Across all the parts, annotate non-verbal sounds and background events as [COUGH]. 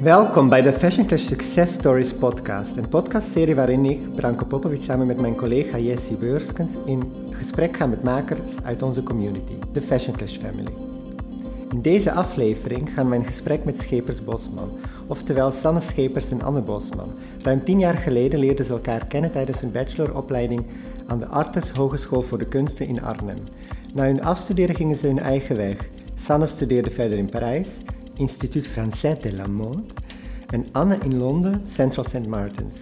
Welkom bij de Fashion Clash Success Stories podcast. Een podcastserie waarin ik, Branko Popovic, samen met mijn collega Jessie Beurskens in gesprek ga met makers uit onze community, de Fashion Clash Family. In deze aflevering gaan we in gesprek met Schepers Bosman, oftewel Sanne Schepers en Anne Bosman. Ruim tien jaar geleden leerden ze elkaar kennen tijdens hun bacheloropleiding aan de Artes Hogeschool voor de Kunsten in Arnhem. Na hun afstuderen gingen ze hun eigen weg. Sanne studeerde verder in Parijs Instituut Français de la Mode en Anne in Londen, Central St. Martins.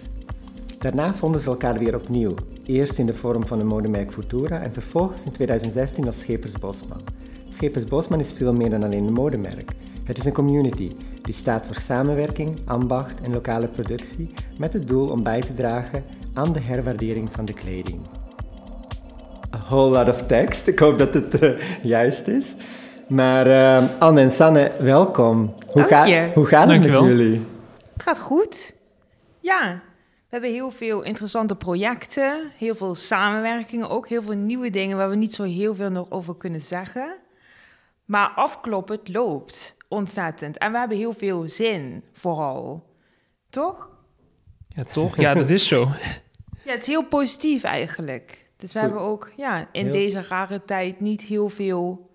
Daarna vonden ze elkaar weer opnieuw, eerst in de vorm van een modemerk Futura en vervolgens in 2016 als Schepers Bosman. Schepers Bosman is veel meer dan alleen een modemerk. Het is een community die staat voor samenwerking, ambacht en lokale productie met het doel om bij te dragen aan de herwaardering van de kleding. A whole lot of text, ik hoop dat het uh, juist is. Maar uh, Anne en Sanne, welkom. Hoe, ga, hoe gaat het met jullie? Het gaat goed. Ja, we hebben heel veel interessante projecten, heel veel samenwerkingen ook, heel veel nieuwe dingen waar we niet zo heel veel nog over kunnen zeggen. Maar afkloppen, het loopt ontzettend. En we hebben heel veel zin, vooral. Toch? Ja, toch? Ja, dat is zo. ja, het is heel positief eigenlijk. Dus we hebben ook ja, in deze rare tijd niet heel veel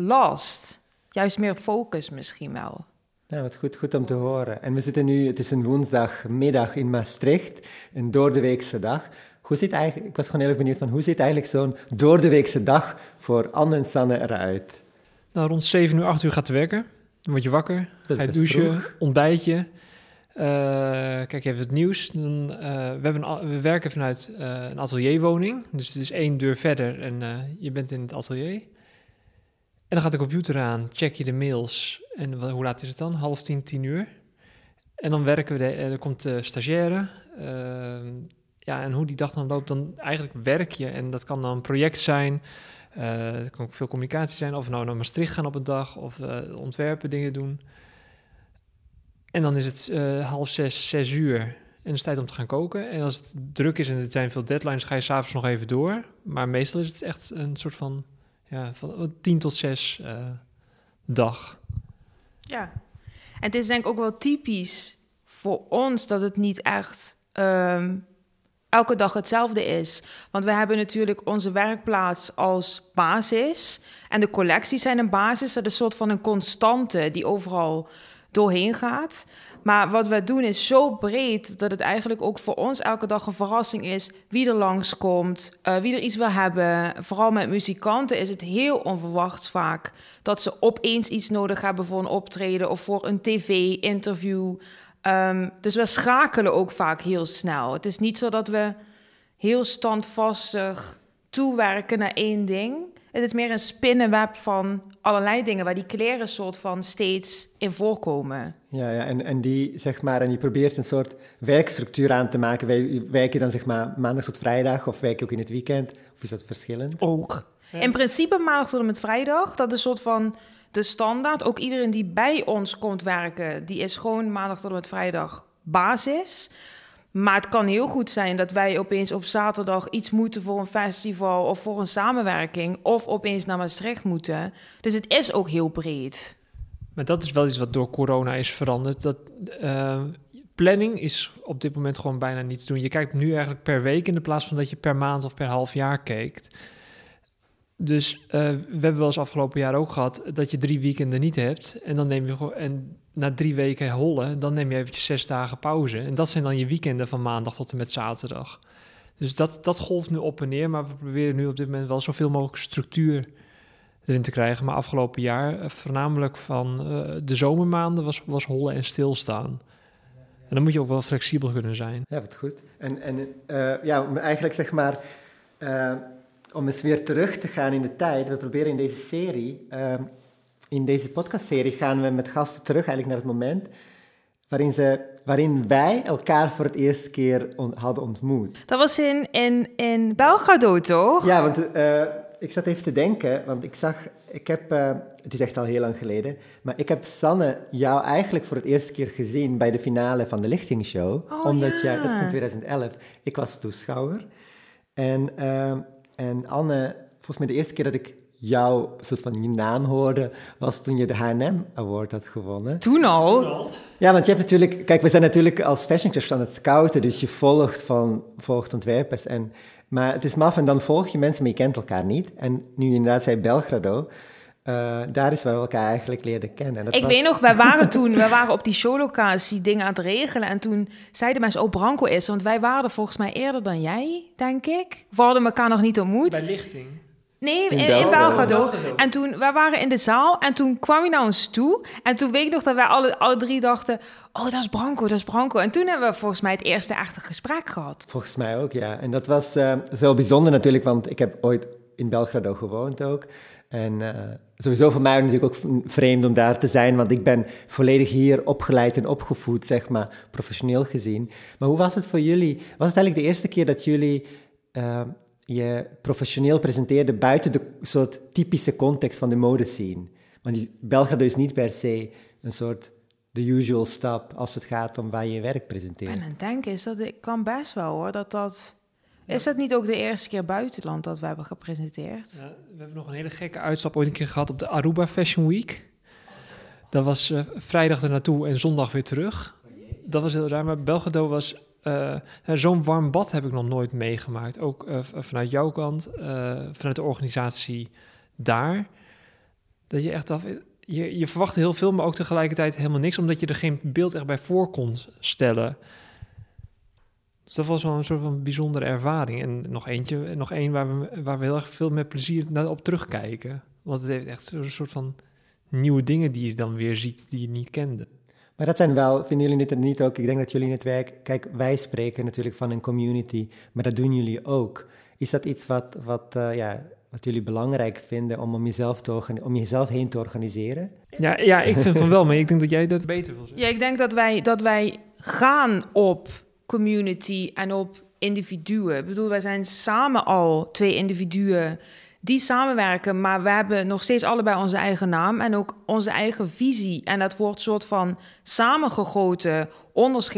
last. Juist meer focus misschien wel. Ja, wat goed, goed om te horen. En we zitten nu, het is een woensdagmiddag in Maastricht, een doordeweekse dag. Hoe ziet eigenlijk, ik was gewoon heel erg benieuwd van hoe ziet eigenlijk zo'n doordeweekse dag voor Anne en Sanne eruit? Nou, rond 7 uur, 8 uur gaat te werken. Dan word je wakker, ga je douchen, ontbijtje. Uh, kijk even het nieuws. Dan, uh, we, hebben we werken vanuit uh, een atelierwoning. Dus het is één deur verder en je bent in het atelier. En dan gaat de computer aan, check je de mails. En hoe laat is het dan? Half tien, tien uur. En dan werken we, de, er komt de stagiaire. Uh, ja, en hoe die dag dan loopt, dan eigenlijk werk je. En dat kan dan een project zijn. Uh, het kan ook veel communicatie zijn. Of nou naar Maastricht gaan op een dag. Of ontwerpen, dingen doen. En dan is het half zes, zes uur. En dan is het tijd om te gaan koken. En als het druk is en er zijn veel deadlines, ga je s'avonds nog even door. Maar meestal is het echt een soort van ja, van 10 tot 6 uh, dag. Ja, en het is denk ik ook wel typisch voor ons dat het niet echt um, elke dag hetzelfde is. Want we hebben natuurlijk onze werkplaats als basis. En de collecties zijn een basis. Dat is een soort van een constante die overal doorheen gaat. Maar wat we doen is zo breed dat het eigenlijk ook voor ons elke dag een verrassing is wie er langskomt, uh, wie er iets wil hebben. Vooral met muzikanten is het heel onverwachts vaak dat ze opeens iets nodig hebben voor een optreden of voor een tv-interview. Um, dus we schakelen ook vaak heel snel. Het is niet zo dat we heel standvastig toewerken naar één ding. Het is meer een spinnenweb van allerlei dingen waar die kleren soort van steeds in voorkomen. Ja, ja en, en die zeg maar, en je probeert een soort werkstructuur aan te maken. Wij, werk je dan zeg maar maandag tot vrijdag of werk je ook in het weekend? Of is dat verschillend? Ook. In principe maandag tot en met vrijdag. Dat is een soort van de standaard. Ook iedereen die bij ons komt werken, die is gewoon maandag tot en met vrijdag basis. Maar het kan heel goed zijn dat wij opeens op zaterdag iets moeten voor een festival of voor een samenwerking. Of opeens naar Maastricht moeten. Dus het is ook heel breed. Maar dat is wel iets wat door corona is veranderd. Dat, uh, planning is op dit moment gewoon bijna niet te doen. Je kijkt nu eigenlijk per week in de plaats van dat je per maand of per half jaar kijkt. Dus uh, we hebben wel eens afgelopen jaar ook gehad dat je drie weekenden niet hebt. En dan neem je gewoon. En na drie weken hollen, dan neem je eventjes zes dagen pauze. En dat zijn dan je weekenden van maandag tot en met zaterdag. Dus dat, dat golft nu op en neer. Maar we proberen nu op dit moment wel zoveel mogelijk structuur erin te krijgen. Maar afgelopen jaar, uh, voornamelijk van uh, de zomermaanden, was, was hollen en stilstaan. En dan moet je ook wel flexibel kunnen zijn. Ja, wat goed. En, en ja, eigenlijk zeg maar om eens weer terug te gaan in de tijd, we proberen in deze serie, uh, in deze podcastserie gaan we met gasten terug eigenlijk naar het moment waarin, ze, waarin wij elkaar voor het eerste keer on, hadden ontmoet. Dat was in, in, in Belgrado, toch? Ja, want uh, ik zat even te denken, want ik zag, ik heb, uh, het is echt al heel lang geleden, maar ik heb Sanne jou eigenlijk voor het eerste keer gezien bij de finale van de Lichtingshow. Oh, omdat ja. jij, dat is in 2011, ik was toeschouwer. En... En Anne, volgens mij de eerste keer dat ik jouw soort van je naam hoorde, was toen je de H&M Award had gewonnen. Toen al? Ja, want je hebt natuurlijk... Kijk, we zijn natuurlijk als fashion crush aan het scouten, dus je volgt van volgt ontwerpers. En, maar het is maf en dan volg je mensen, maar je kent elkaar niet. En nu inderdaad zei Belgrado, uh, daar is waar we elkaar eigenlijk leerden kennen. Dat ik weet nog, wij waren toen, we waren op die showlocatie dingen aan het regelen. En toen zeiden mensen, oh Branko is Want wij waren volgens mij eerder dan jij, denk ik. We hadden elkaar nog niet ontmoet. Bij lichting. Nee, in, in, Belgrado. En toen, wij waren in de zaal en toen kwam hij naar ons toe. En toen weet ik nog dat wij alle, alle drie dachten... oh, dat is Branko, dat is Branko. En toen hebben we volgens mij het eerste echte gesprek gehad. Volgens mij ook, ja. En dat was uh, zo bijzonder natuurlijk, want ik heb ooit in Belgrado gewoond ook. En uh, sowieso voor mij natuurlijk ook vreemd om daar te zijn, want ik ben volledig hier opgeleid en opgevoed, zeg maar, professioneel gezien. Maar hoe was het voor jullie? Was het eigenlijk de eerste keer dat jullie uh, je professioneel presenteerden buiten de soort typische context van de modescene? Want die Belgrado is niet per se een soort the usual stap als het gaat om waar je je werk presenteert. En aan het denken is dat ik kan best wel hoor, dat dat is dat niet ook de eerste keer buitenland dat we hebben gepresenteerd? Ja, we hebben nog een hele gekke uitstap ooit een keer gehad op de Aruba Fashion Week. Dat was uh, vrijdag er naartoe en zondag weer terug. Dat was heel raar, maar Belgrado was... Uh, Zo'n warm bad heb ik nog nooit meegemaakt. Ook uh, vanuit jouw kant, vanuit de organisatie daar. Dat je echt af... Je, je verwachtte heel veel, maar ook tegelijkertijd helemaal niks... omdat je er geen beeld echt bij voor kon stellen... Dus dat was wel een soort van bijzondere ervaring. En nog eentje, nog één waar we, waar we heel erg veel met plezier naar op terugkijken. Want het heeft echt een soort van nieuwe dingen die je dan weer ziet die je niet kende. Maar dat zijn wel, vinden jullie dit niet ook? Ik denk dat jullie in het werk, kijk, wij spreken natuurlijk van een community, maar dat doen jullie ook. Is dat iets wat, wat, uh, ja, wat jullie belangrijk vinden om, om, jezelf te om jezelf heen te organiseren? Ja, ja ik vind van [LAUGHS] wel, maar ik denk dat jij dat beter wil zeggen. Ja, ik denk dat wij, dat wij gaan op community en op individuen. Ik bedoel, wij zijn samen al twee individuen die samenwerken, maar we hebben nog steeds allebei onze eigen naam en ook onze eigen visie. En dat wordt soort van samengegoten onder.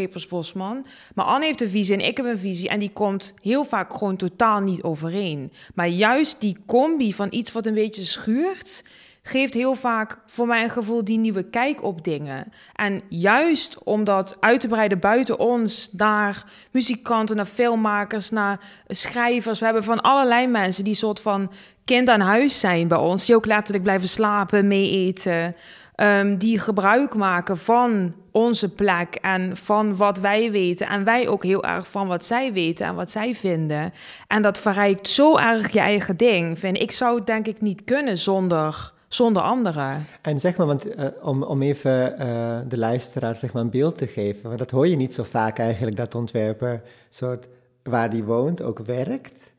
Maar Anne heeft een visie en ik heb een visie en die komt heel vaak gewoon totaal niet overeen. Maar juist die combi van iets wat een beetje schuurt geeft heel vaak voor mijn gevoel die nieuwe kijk op dingen. En juist om dat uit te breiden buiten ons, naar muzikanten, naar filmmakers, naar schrijvers. We hebben van allerlei mensen die soort van kind aan huis zijn bij ons, die ook letterlijk blijven slapen, mee eten. Um, die gebruik maken van onze plek en van wat wij weten. En wij ook heel erg van wat zij weten en wat zij vinden. En dat verrijkt zo erg je eigen ding. Vind ik zou het denk ik niet kunnen zonder zonder anderen. En zeg maar, want, uh, om, om even uh, de luisteraar zeg maar, een beeld te geven, want dat hoor je niet zo vaak eigenlijk, dat ontwerper soort waar die woont ook werkt.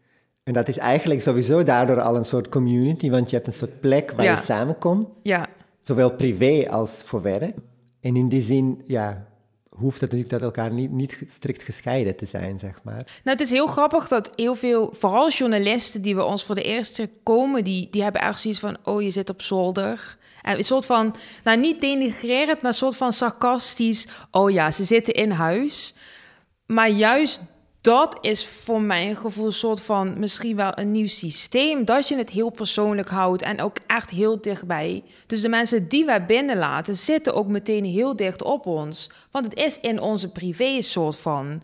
En dat is eigenlijk sowieso daardoor al een soort community, want je hebt een soort plek waar je samenkomt. Ja. Zowel privé als voor werk. En in die zin, ja, hoeft het natuurlijk dat elkaar niet, niet strikt gescheiden te zijn, zeg maar. Nou, het is heel grappig dat heel veel, vooral journalisten die bij ons voor de eerste komen, die, die hebben echt zoiets van, oh, je zit op zolder. En een soort van, nou niet denigrerend, maar een soort van sarcastisch, oh ja, ze zitten in huis. Maar juist dat is voor mijn gevoel een soort van misschien wel een nieuw systeem. Dat je het heel persoonlijk houdt en ook echt heel dichtbij. Dus de mensen die wij binnenlaten zitten ook meteen heel dicht op ons. Want het is in onze privé soort van.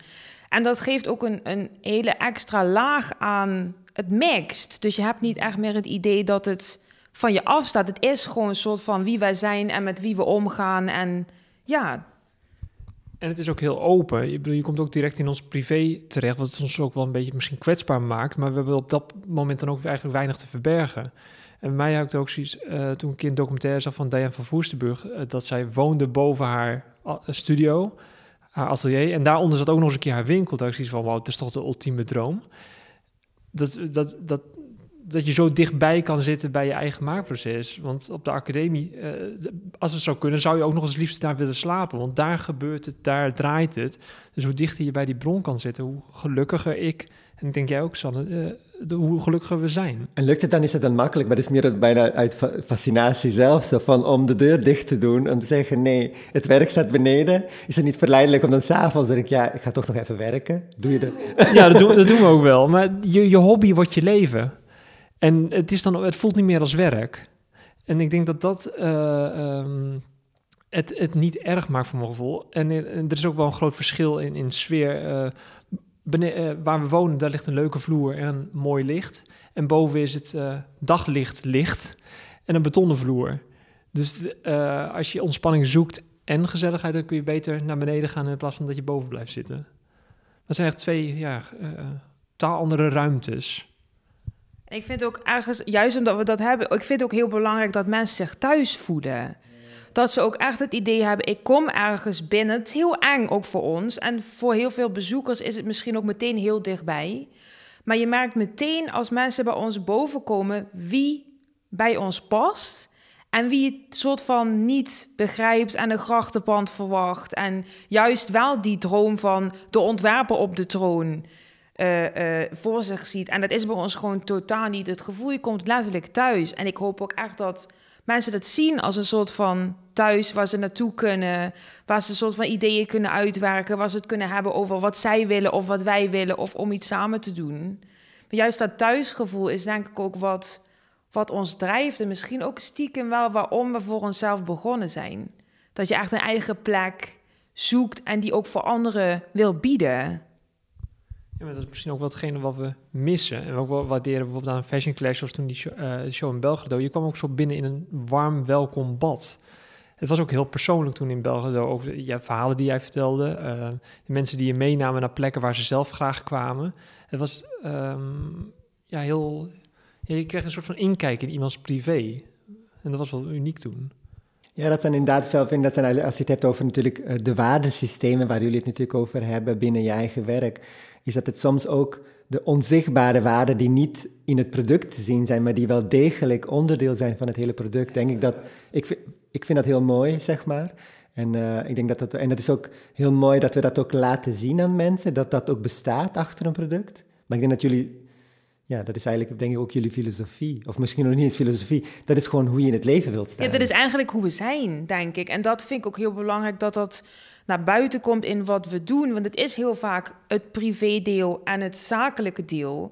En dat geeft ook een, een hele extra laag aan het mixed. Dus je hebt niet echt meer het idee dat het van je afstaat. Het is gewoon een soort van wie wij zijn en met wie we omgaan. En ja, en het is ook heel open. Je, bedoel, je komt ook direct in ons privé terecht, wat het ons ook wel een beetje misschien kwetsbaar maakt. Maar we hebben op dat moment dan ook eigenlijk weinig te verbergen. En mij had ook zoiets, uh, toen ik een documentaire zag van Diane van Voerstenburg, uh, dat zij woonde boven haar uh, studio, haar atelier. En daaronder zat ook nog eens een keer haar winkel. Daar ik zoiets van, wow, het is toch de ultieme droom. Dat, dat, dat, dat je zo dichtbij kan zitten bij je eigen maakproces. Want op de academie, uh, als het zou kunnen, zou je ook nog eens liefst daar willen slapen. Want daar gebeurt het, daar draait het. Dus hoe dichter je bij die bron kan zitten, hoe gelukkiger ik, en ik denk jij ook, Sanne, uh, de, hoe gelukkiger we zijn. En lukt het dan, is het dan makkelijk, maar het is meer bijna uit fascinatie zelf, zo van om de deur dicht te doen, om te zeggen, nee, het werk staat beneden. Is het niet verleidelijk om dan s'avonds te denken, ja, ik ga toch nog even werken? Doe je dat? Ja, dat doen, dat doen we ook wel. Maar je, je hobby wordt je leven. En het, is dan, het voelt niet meer als werk. En ik denk dat dat eh, ehm, het, het niet erg maakt voor mijn gevoel. En, er is ook wel een groot verschil in, in sfeer. Uh, waar we wonen, daar ligt een leuke vloer en mooi licht. En boven is het daglicht licht en een betonnen vloer. Dus als je ontspanning zoekt en gezelligheid, dan kun je beter naar beneden gaan in plaats van dat je boven blijft zitten. Dat zijn echt twee ja, totaal andere ruimtes. Ik vind ook ergens, juist omdat we dat hebben, ik vind het ook heel belangrijk dat mensen zich thuis voelen. Dat ze ook echt het idee hebben, ik kom ergens binnen. Het is heel eng ook voor ons. En voor heel veel bezoekers is het misschien ook meteen heel dichtbij. Maar je merkt meteen als mensen bij ons boven komen wie bij ons past. En wie het soort van niet begrijpt en een grachtenpand verwacht. En juist wel die droom van de ontwerper op de troon uh, voor zich ziet. En dat is bij ons gewoon totaal niet het gevoel. Je komt letterlijk thuis. En ik hoop ook echt dat mensen dat zien als een soort van thuis waar ze naartoe kunnen. Waar ze een soort van ideeën kunnen uitwerken. Waar ze het kunnen hebben over wat zij willen of wat wij willen. Of om iets samen te doen. Maar juist dat thuisgevoel is denk ik ook wat, wat ons drijft. En misschien ook stiekem wel waarom we voor onszelf begonnen zijn. Dat je echt een eigen plek zoekt en die ook voor anderen wil bieden. Ja, maar dat is misschien ook wel hetgene wat we missen. En ook wel waarderen bijvoorbeeld aan Fashion Clash, zoals toen die show, uh, show in Belgrado. Je kwam ook zo binnen in een warm welkom bad. Het was ook heel persoonlijk toen in Belgrado, over de ja, verhalen die jij vertelde. Uh, de mensen die je meenamen naar plekken waar ze zelf graag kwamen. Het was um, ja, heel... Je kreeg een soort van inkijk in iemands privé. En dat was wel uniek toen. Ja, dat zijn inderdaad veel, vind dat zijn, als je het hebt over natuurlijk eh, de waardesystemen waar jullie het natuurlijk over hebben binnen je eigen werk is dat het soms ook de onzichtbare waarden die niet in het product te zien zijn, maar die wel degelijk onderdeel zijn van het hele product, denk ik dat, ik, vind, ik vind dat heel mooi, zeg maar. En, uh, ik denk dat dat, en het is ook heel mooi dat we dat ook laten zien aan mensen, dat dat ook bestaat achter een product. Maar ik denk dat jullie, ja, dat is eigenlijk denk ik ook jullie filosofie. Of misschien nog niet eens filosofie, dat is gewoon hoe je in het leven wilt staan. Ja, dat is eigenlijk hoe we zijn, denk ik. En dat vind ik ook heel belangrijk, dat dat naar buiten komt in wat we doen. Want het is heel vaak het privédeel en het zakelijke deel.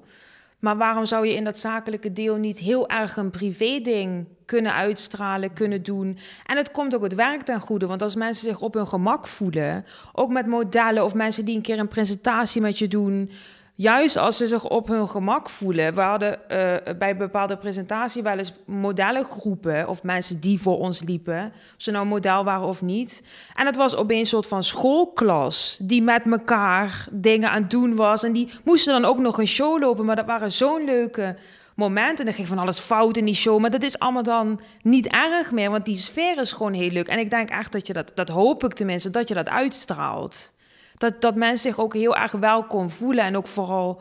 Maar waarom zou je in dat zakelijke deel niet heel erg een privé-ding kunnen uitstralen, kunnen doen? En het komt ook het werk ten goede. Want als mensen zich op hun gemak voelen, ook met modellen of mensen die een keer een presentatie met je doen, juist als ze zich op hun gemak voelen. We hadden uh, bij bepaalde presentatie wel eens modellengroepen of mensen die voor ons liepen, of ze nou model waren of niet. En het was opeens een soort van schoolklas die met elkaar dingen aan het doen was. En die moesten dan ook nog een show lopen, maar dat waren zo'n leuke momenten. En er ging van alles fout in die show, maar dat is allemaal dan niet erg meer, want die sfeer is gewoon heel leuk. En ik denk echt dat je dat, dat hoop ik tenminste, dat je dat uitstraalt dat, dat mensen zich ook heel erg welkom voelen. En ook vooral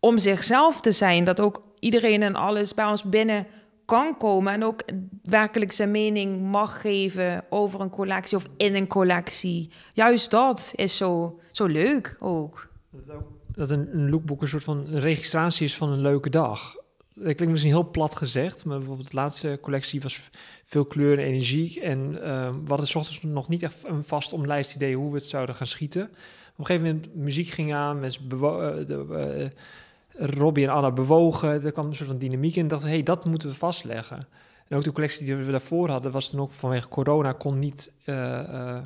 om zichzelf te zijn. Dat ook iedereen en alles bij ons binnen kan komen. En ook werkelijk zijn mening mag geven over een collectie of in een collectie. Juist dat is zo, zo leuk ook. Dat een, een lookbook een soort van registratie is van een leuke dag. Dat klinkt misschien heel plat gezegd, maar bijvoorbeeld de laatste collectie was veel kleur en energie. En uh, we hadden s ochtends nog niet echt een vast omlijst idee hoe we het zouden gaan schieten. Op een gegeven moment muziek ging aan, mensen de, uh, Robbie en Anna bewogen. Er kwam een soort van dynamiek in. En dacht, hé, hey, dat moeten we vastleggen. En ook de collectie die we daarvoor hadden, was dan ook vanwege corona, kon niet uh,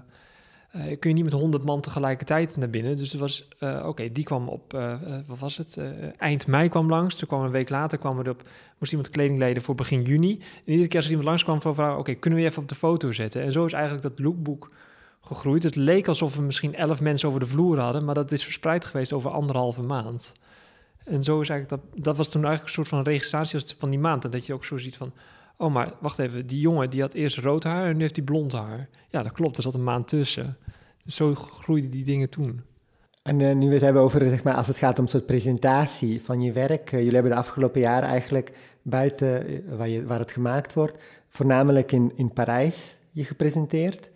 uh, kun je niet met honderd man tegelijkertijd naar binnen. Dus er was, uh, oké, die kwam op, uh, wat was het? eind mei kwam langs. Toen kwam een week later, kwam er op, moest iemand kleding leden voor begin juni. En iedere keer als iemand langs kwam, vragen, oké, kunnen we je even op de foto zetten? En zo is eigenlijk dat lookbook gegroeid. Het leek alsof we misschien elf mensen over de vloer hadden, maar dat is verspreid geweest over anderhalve maand. En zo is eigenlijk dat, dat was toen eigenlijk een soort van registratie van die maand. En dat je ook zo ziet van, oh, maar wacht even, die jongen die had eerst rood haar en nu heeft hij blond haar. Ja, dat klopt, er zat een maand tussen. Zo groeiden die dingen toen. En uh, nu we het hebben over, zeg maar, als het gaat om soort presentatie van je werk. Uh, jullie hebben de afgelopen jaren eigenlijk buiten waar, je, waar het gemaakt wordt, voornamelijk in, in Parijs je gepresenteerd.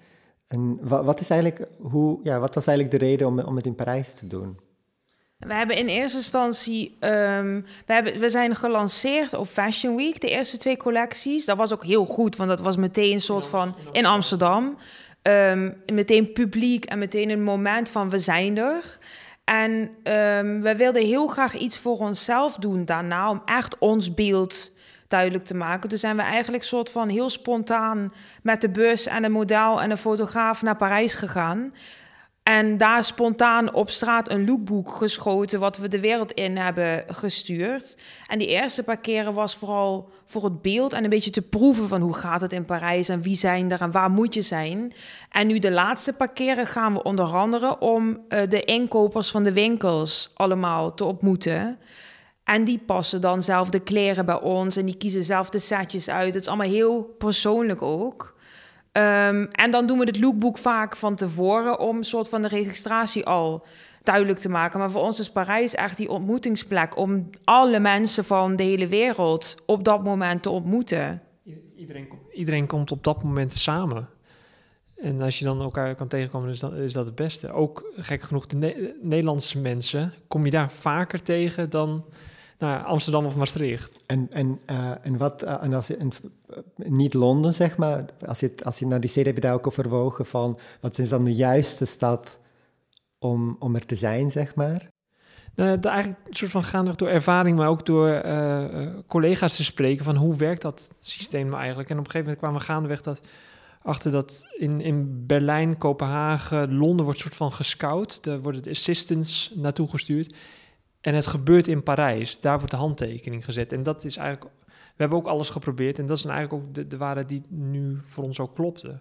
En wat, wat, is eigenlijk, hoe, ja, wat was eigenlijk de reden om, om het in Parijs te doen? We hebben in eerste instantie, um, we, hebben, we zijn gelanceerd op Fashion Week, de eerste twee collecties. Dat was ook heel goed, want dat was meteen een soort van in Amsterdam. Um, meteen publiek en meteen een moment van we zijn er. En um, we wilden heel graag iets voor onszelf doen daarna, om echt ons beeld duidelijk te maken. Dus zijn we eigenlijk soort van heel spontaan met de bus en een model en een fotograaf naar Parijs gegaan. En daar spontaan op straat een lookbook geschoten, wat we de wereld in hebben gestuurd. En die eerste paar keren was vooral voor het beeld en een beetje te proeven van hoe gaat het in Parijs en wie zijn er en waar moet je zijn. En nu de laatste paar keren gaan we onder andere om uh, de inkopers van de winkels allemaal te ontmoeten. En die passen dan zelf de kleren bij ons en die kiezen zelf de setjes uit. Het is allemaal heel persoonlijk ook. Um, en dan doen we het lookbook vaak van tevoren om een soort van de registratie al duidelijk te maken. Maar voor ons is Parijs echt die ontmoetingsplek om alle mensen van de hele wereld op dat moment te ontmoeten. Iedereen, iedereen komt op dat moment samen. En als je dan elkaar kan tegenkomen, is dat, is dat het beste. Ook gek genoeg, de Nederlandse mensen kom je daar vaker tegen dan naar Amsterdam of Maastricht. En, en, uh, en, wat, uh, en als je, en, uh, niet Londen zeg maar, als je, als je naar die steden heb je daar ook overwogen van, wat is dan de juiste stad om, om er te zijn, zeg maar? Nou, de, eigenlijk een soort van gaandeweg door ervaring, maar ook door collega's te spreken van hoe werkt dat systeem nou eigenlijk. En op een gegeven moment kwamen we gaandeweg dat achter dat in, in Berlijn, Kopenhagen, Londen wordt soort van gescout. Daar worden de assistants naartoe gestuurd. En het gebeurt in Parijs. Daar wordt de handtekening gezet. En dat is eigenlijk. We hebben ook alles geprobeerd. En dat is eigenlijk ook de, de waarheid die nu voor ons ook klopte.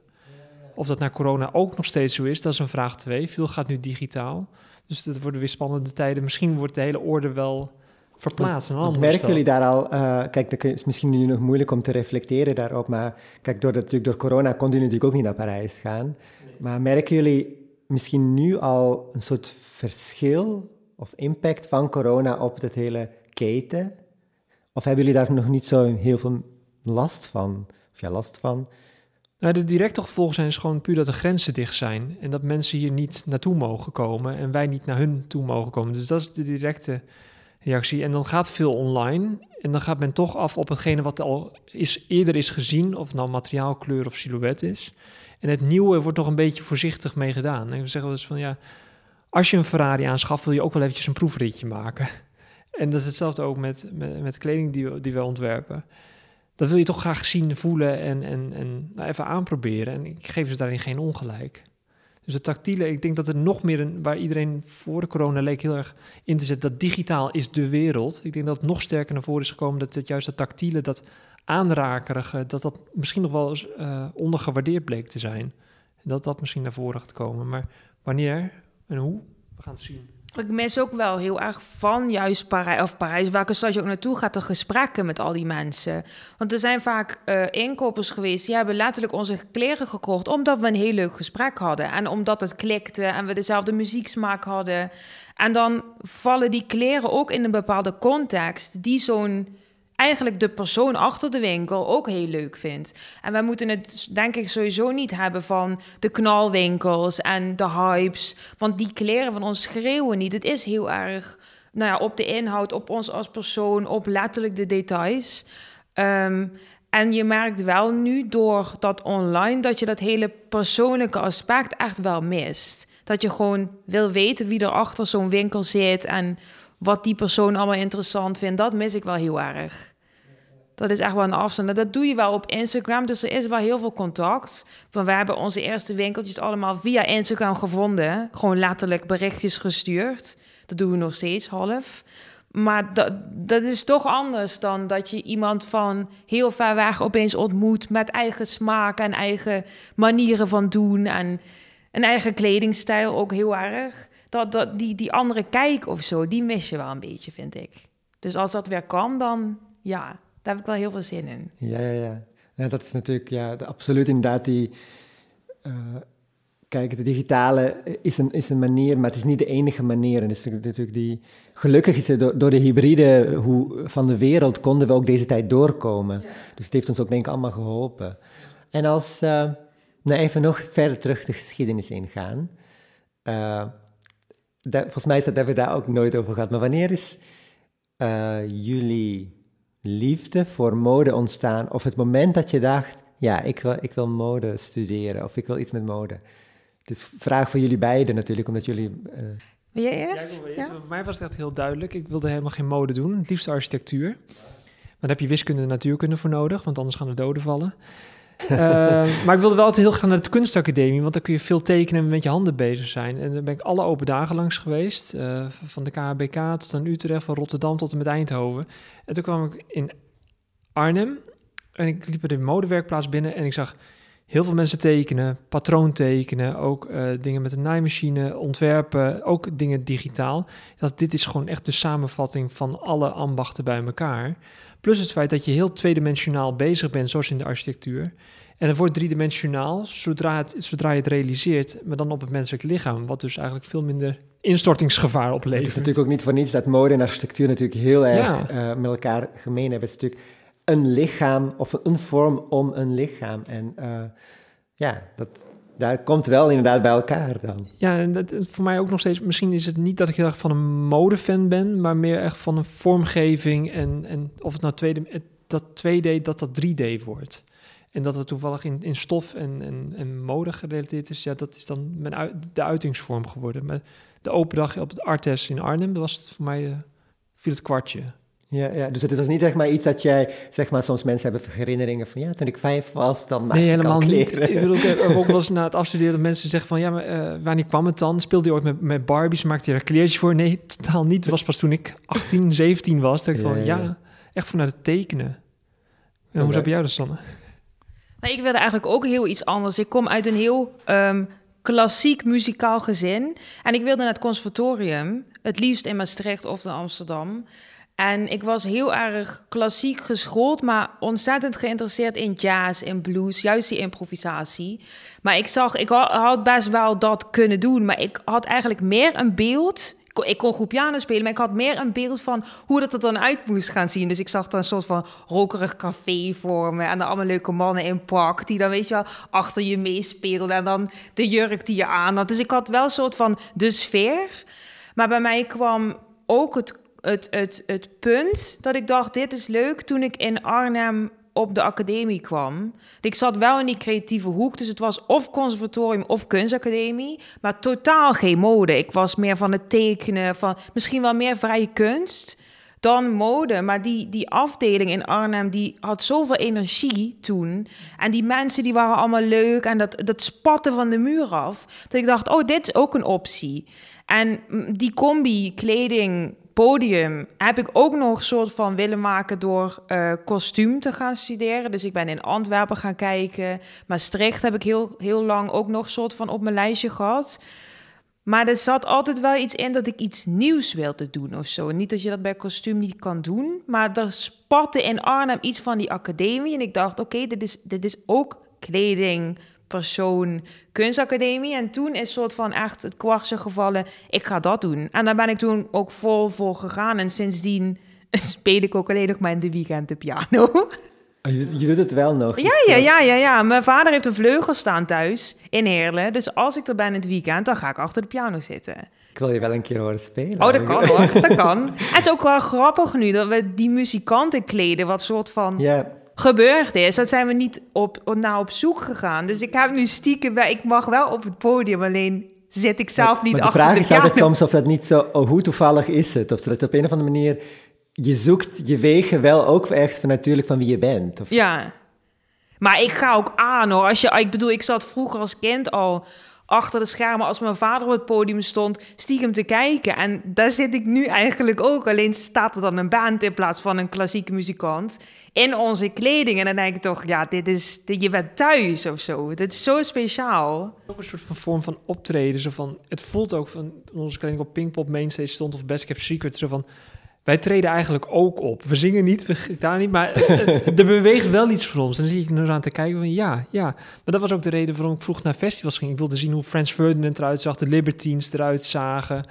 Of dat na corona ook nog steeds zo is, dat is een vraag twee. Veel gaat nu digitaal. Dus dat worden weer spannende tijden. Misschien wordt de hele orde wel verplaatst. merken jullie daar al, uh, kijk, het is misschien nu nog moeilijk om te reflecteren daarop, maar kijk, door, natuurlijk door corona kon je natuurlijk ook niet naar Parijs gaan. Maar merken jullie misschien nu al een soort verschil of impact van corona op het hele keten? Of hebben jullie daar nog niet zo heel veel last van? Of ja, last van? Nou, de directe gevolgen zijn dus gewoon puur dat de grenzen dicht zijn. En dat mensen hier niet naartoe mogen komen en wij niet naar hun toe mogen komen. Dus dat is de directe reactie. En dan gaat veel online. En dan gaat men toch af op hetgene wat al is, eerder is gezien. Of nou materiaal, kleur of silhouet is. En het nieuwe wordt nog een beetje voorzichtig mee gedaan. En we zeggen eens van ja, als je een Ferrari aanschaft, wil je ook wel eventjes een proefritje maken. [LAUGHS] En dat is hetzelfde ook met, met, kleding die, we, die we ontwerpen. Dat wil je toch graag zien, voelen en, en, en nou even aanproberen. En ik geef ze daarin geen ongelijk. Dus het tactiele, ik denk dat er nog meer, een, waar iedereen voor de corona leek heel erg in te zetten, dat digitaal is de wereld. Ik denk dat het nog sterker naar voren is gekomen dat het juist dat tactiele, dat aanrakerige, dat dat misschien nog wel eens uh, ondergewaardeerd bleek te zijn. Dat dat misschien naar voren gaat komen. Maar wanneer, en hoe? We gaan het zien. Ik mis ook wel heel erg van juist Parijs, of Parijs, welke stad je ook naartoe gaat, de gesprekken met al die mensen. Want er zijn vaak uh, inkopers geweest, die hebben letterlijk onze kleren gekocht, omdat we een heel leuk gesprek hadden. En omdat het klikte en we dezelfde muzieksmaak hadden. En dan vallen die kleren ook in een bepaalde context, die zo'n eigenlijk de persoon achter de winkel ook heel leuk vindt. En wij moeten het denk ik sowieso niet hebben van de knalwinkels en de hypes. Want die kleren van ons schreeuwen niet. Het is heel erg nou ja, op de inhoud, op ons als persoon, op letterlijk de details. Um, en je merkt wel nu door dat online dat je dat hele persoonlijke aspect echt wel mist. Dat je gewoon wil weten wie er achter zo'n winkel zit en wat die persoon allemaal interessant vindt, dat mis ik wel heel erg. Dat is echt wel een afstand. Dat doe je wel op Instagram, dus er is wel heel veel contact. Maar we hebben onze eerste winkeltjes allemaal via Instagram gevonden. Gewoon letterlijk berichtjes gestuurd. Dat doen we nog steeds half. Maar dat, dat is toch anders dan dat je iemand van heel ver weg opeens ontmoet met eigen smaak en eigen manieren van doen en een eigen kledingstijl ook heel erg dat, dat, die, die andere kijk of zo, die mis je wel een beetje, vind ik. Dus als dat weer kan, dan ja, daar heb ik wel heel veel zin in. Ja, ja, ja. ja dat is natuurlijk ja, absoluut inderdaad die... Uh, kijk, de digitale is een, is een manier, maar het is niet de enige manier. En dus natuurlijk die, gelukkig is het door, door de hybride hoe, van de wereld konden we ook deze tijd doorkomen. Dus het heeft ons ook denk ik allemaal geholpen. En als uh, nou even nog verder terug de geschiedenis ingaan... Uh, volgens mij is dat, hebben we daar ook nooit over gehad. Maar wanneer is uh, jullie liefde voor mode ontstaan? Of het moment dat je dacht, ja, ik wil, ik wil mode studeren of ik wil iets met mode. Dus vraag voor jullie beiden natuurlijk, omdat jullie... Uh... Wil jij eerst? Ja, Voor mij was het echt heel duidelijk. Ik wilde helemaal geen mode doen. Het liefst architectuur. Maar daar heb je wiskunde en natuurkunde voor nodig, want anders gaan de doden vallen. Uh, [LAUGHS] maar ik wilde wel altijd heel graag naar de kunstacademie, want dan kun je veel tekenen en met je handen bezig zijn. En dan ben ik alle open dagen langs geweest, uh, van de KHBK tot aan Utrecht, van Rotterdam tot en met Eindhoven. En toen kwam ik in Arnhem en ik liep bij de modewerkplaats binnen en ik zag heel veel mensen tekenen, patroon tekenen, ook uh, dingen met een naaimachine, ontwerpen, ook dingen digitaal. Dat dit is gewoon echt de samenvatting van alle ambachten bij elkaar. Plus het feit dat je heel tweedimensionaal bezig bent, zoals in de architectuur. En het wordt driedimensionaal zodra, het, zodra je het realiseert, maar dan op het menselijk lichaam, wat dus eigenlijk veel minder instortingsgevaar oplevert. Het is natuurlijk ook niet voor niets dat mode en architectuur natuurlijk heel erg uh, met elkaar gemeen hebben. Het is natuurlijk een lichaam of een vorm om een lichaam. En uh, ja, dat, daar komt wel inderdaad bij elkaar dan. Ja, en dat, voor mij ook nog steeds... Misschien is het niet dat ik heel erg van een modefan ben... maar meer echt van een vormgeving en, en of het nou tweede, dat 2D, dat dat 3D wordt. En dat het toevallig in, in stof en, en, en mode gerelateerd is... ja, dat is dan mijn de uitingsvorm geworden. Maar de open dag op het Artes in Arnhem... was het voor mij... Uh, viel het kwartje. Ja, ja, dus het was niet zeg maar iets dat jij, zeg maar, soms mensen hebben herinneringen van ja, toen ik vijf was, dan maakte nee, helemaal niet. Ik bedoel, ik ook wel eens [LAUGHS] na het afstuderen dat mensen zeggen van ja, maar uh, wanneer kwam het dan? Speelde je ooit met, met Barbies? Maakte je er kleertjes voor? Nee, totaal niet. Het was pas toen ik 18, 17 was. Dat ik ja, van ja, echt vanuit het tekenen. En hoe heb jij dat, Sanne? Nou, ik wilde eigenlijk ook heel iets anders. Ik kom uit een heel um, klassiek muzikaal gezin. En ik wilde naar het conservatorium, het liefst in Maastricht of in Amsterdam. En ik was heel erg klassiek geschoold, maar ontzettend geïnteresseerd in jazz, in blues, juist die improvisatie. Maar ik zag, ik had best wel dat kunnen doen, maar ik had eigenlijk meer een beeld. Ik kon goed piano spelen, maar ik had meer een beeld van hoe dat er dan uit moest gaan zien. Dus ik zag dan een soort van rokerig café voor me. En dan allemaal leuke mannen in pak, die dan, weet je wel, achter je meespeelden. En dan de jurk die je aan had. Dus ik had wel een soort van de sfeer. Maar bij mij kwam ook het het, het, het punt dat ik dacht, dit is leuk, toen ik in Arnhem op de academie kwam. Ik zat wel in die creatieve hoek, dus het was of conservatorium of kunstacademie, maar totaal geen mode. Ik was meer van het tekenen, van misschien wel meer vrije kunst dan mode. Maar die, die afdeling in Arnhem, die had zoveel energie toen. En die mensen, die waren allemaal leuk en dat, dat spatte van de muur af. Dat ik dacht, oh, dit is ook een optie. En die combi, kleding, podium heb ik ook nog een soort van willen maken door uh, kostuum te gaan studeren. Dus ik ben in Antwerpen gaan kijken. Maastricht heb ik heel, heel lang ook nog soort van op mijn lijstje gehad. Maar er zat altijd wel iets in dat ik iets nieuws wilde doen of zo. Niet dat je dat bij kostuum niet kan doen. Maar er spatte in Arnhem iets van die academie. En ik dacht, oké, dit, is, dit is ook kleding, persoon kunstacademie. En toen is soort van echt het kwartje gevallen, ik ga dat doen. En daar ben ik toen ook vol voor gegaan. En sindsdien [LAUGHS] speel ik ook alleen nog maar in de weekend de piano. Oh, je, je doet het wel nog? Ja, ja, ja, ja, ja. Mijn vader heeft een vleugel staan thuis in Heerlen. Dus als ik er ben in het weekend, dan ga ik achter de piano zitten. Ik wil je wel een keer horen spelen. Oh, dat kan hoor, dat [LAUGHS] kan. Het is ook wel grappig nu dat we die muzikanten kleden, wat soort van... Ja gebeurd is. Dat zijn we niet op, naar op zoek gegaan. Dus ik heb nu stiekem... Ik mag wel op het podium, alleen zit ik zelf niet achter de vraag is altijd soms of dat niet zo... Oh, hoe toevallig is het? Of dat op een of andere manier... Je zoekt je wegen wel ook echt van natuurlijk van wie je bent. Of ja. Maar ik ga ook aan hoor. Als je, ik bedoel, ik zat vroeger als kind al achter de schermen als mijn vader op het podium stond, stiekem te kijken. En daar zit ik nu eigenlijk ook. Alleen staat er dan een band in plaats van een klassieke muzikant in onze kleding. En dan denk ik toch, ja, dit is, je bent thuis of zo. Dit is zo speciaal. Een soort van vorm van optreden. Zo van, het voelt ook van onze kleding op Pinkpop Mainstage stond of Best Kept Secret. Zo van, wij treden eigenlijk ook op. We zingen niet, we gitaar niet, maar er beweegt wel iets voor ons. dan zie ik er aan te kijken van ja, ja. Maar dat was ook de reden waarom ik vroeg naar festivals ging. Ik wilde zien hoe Frans Ferdinand eruit zag, de Libertines eruit zagen.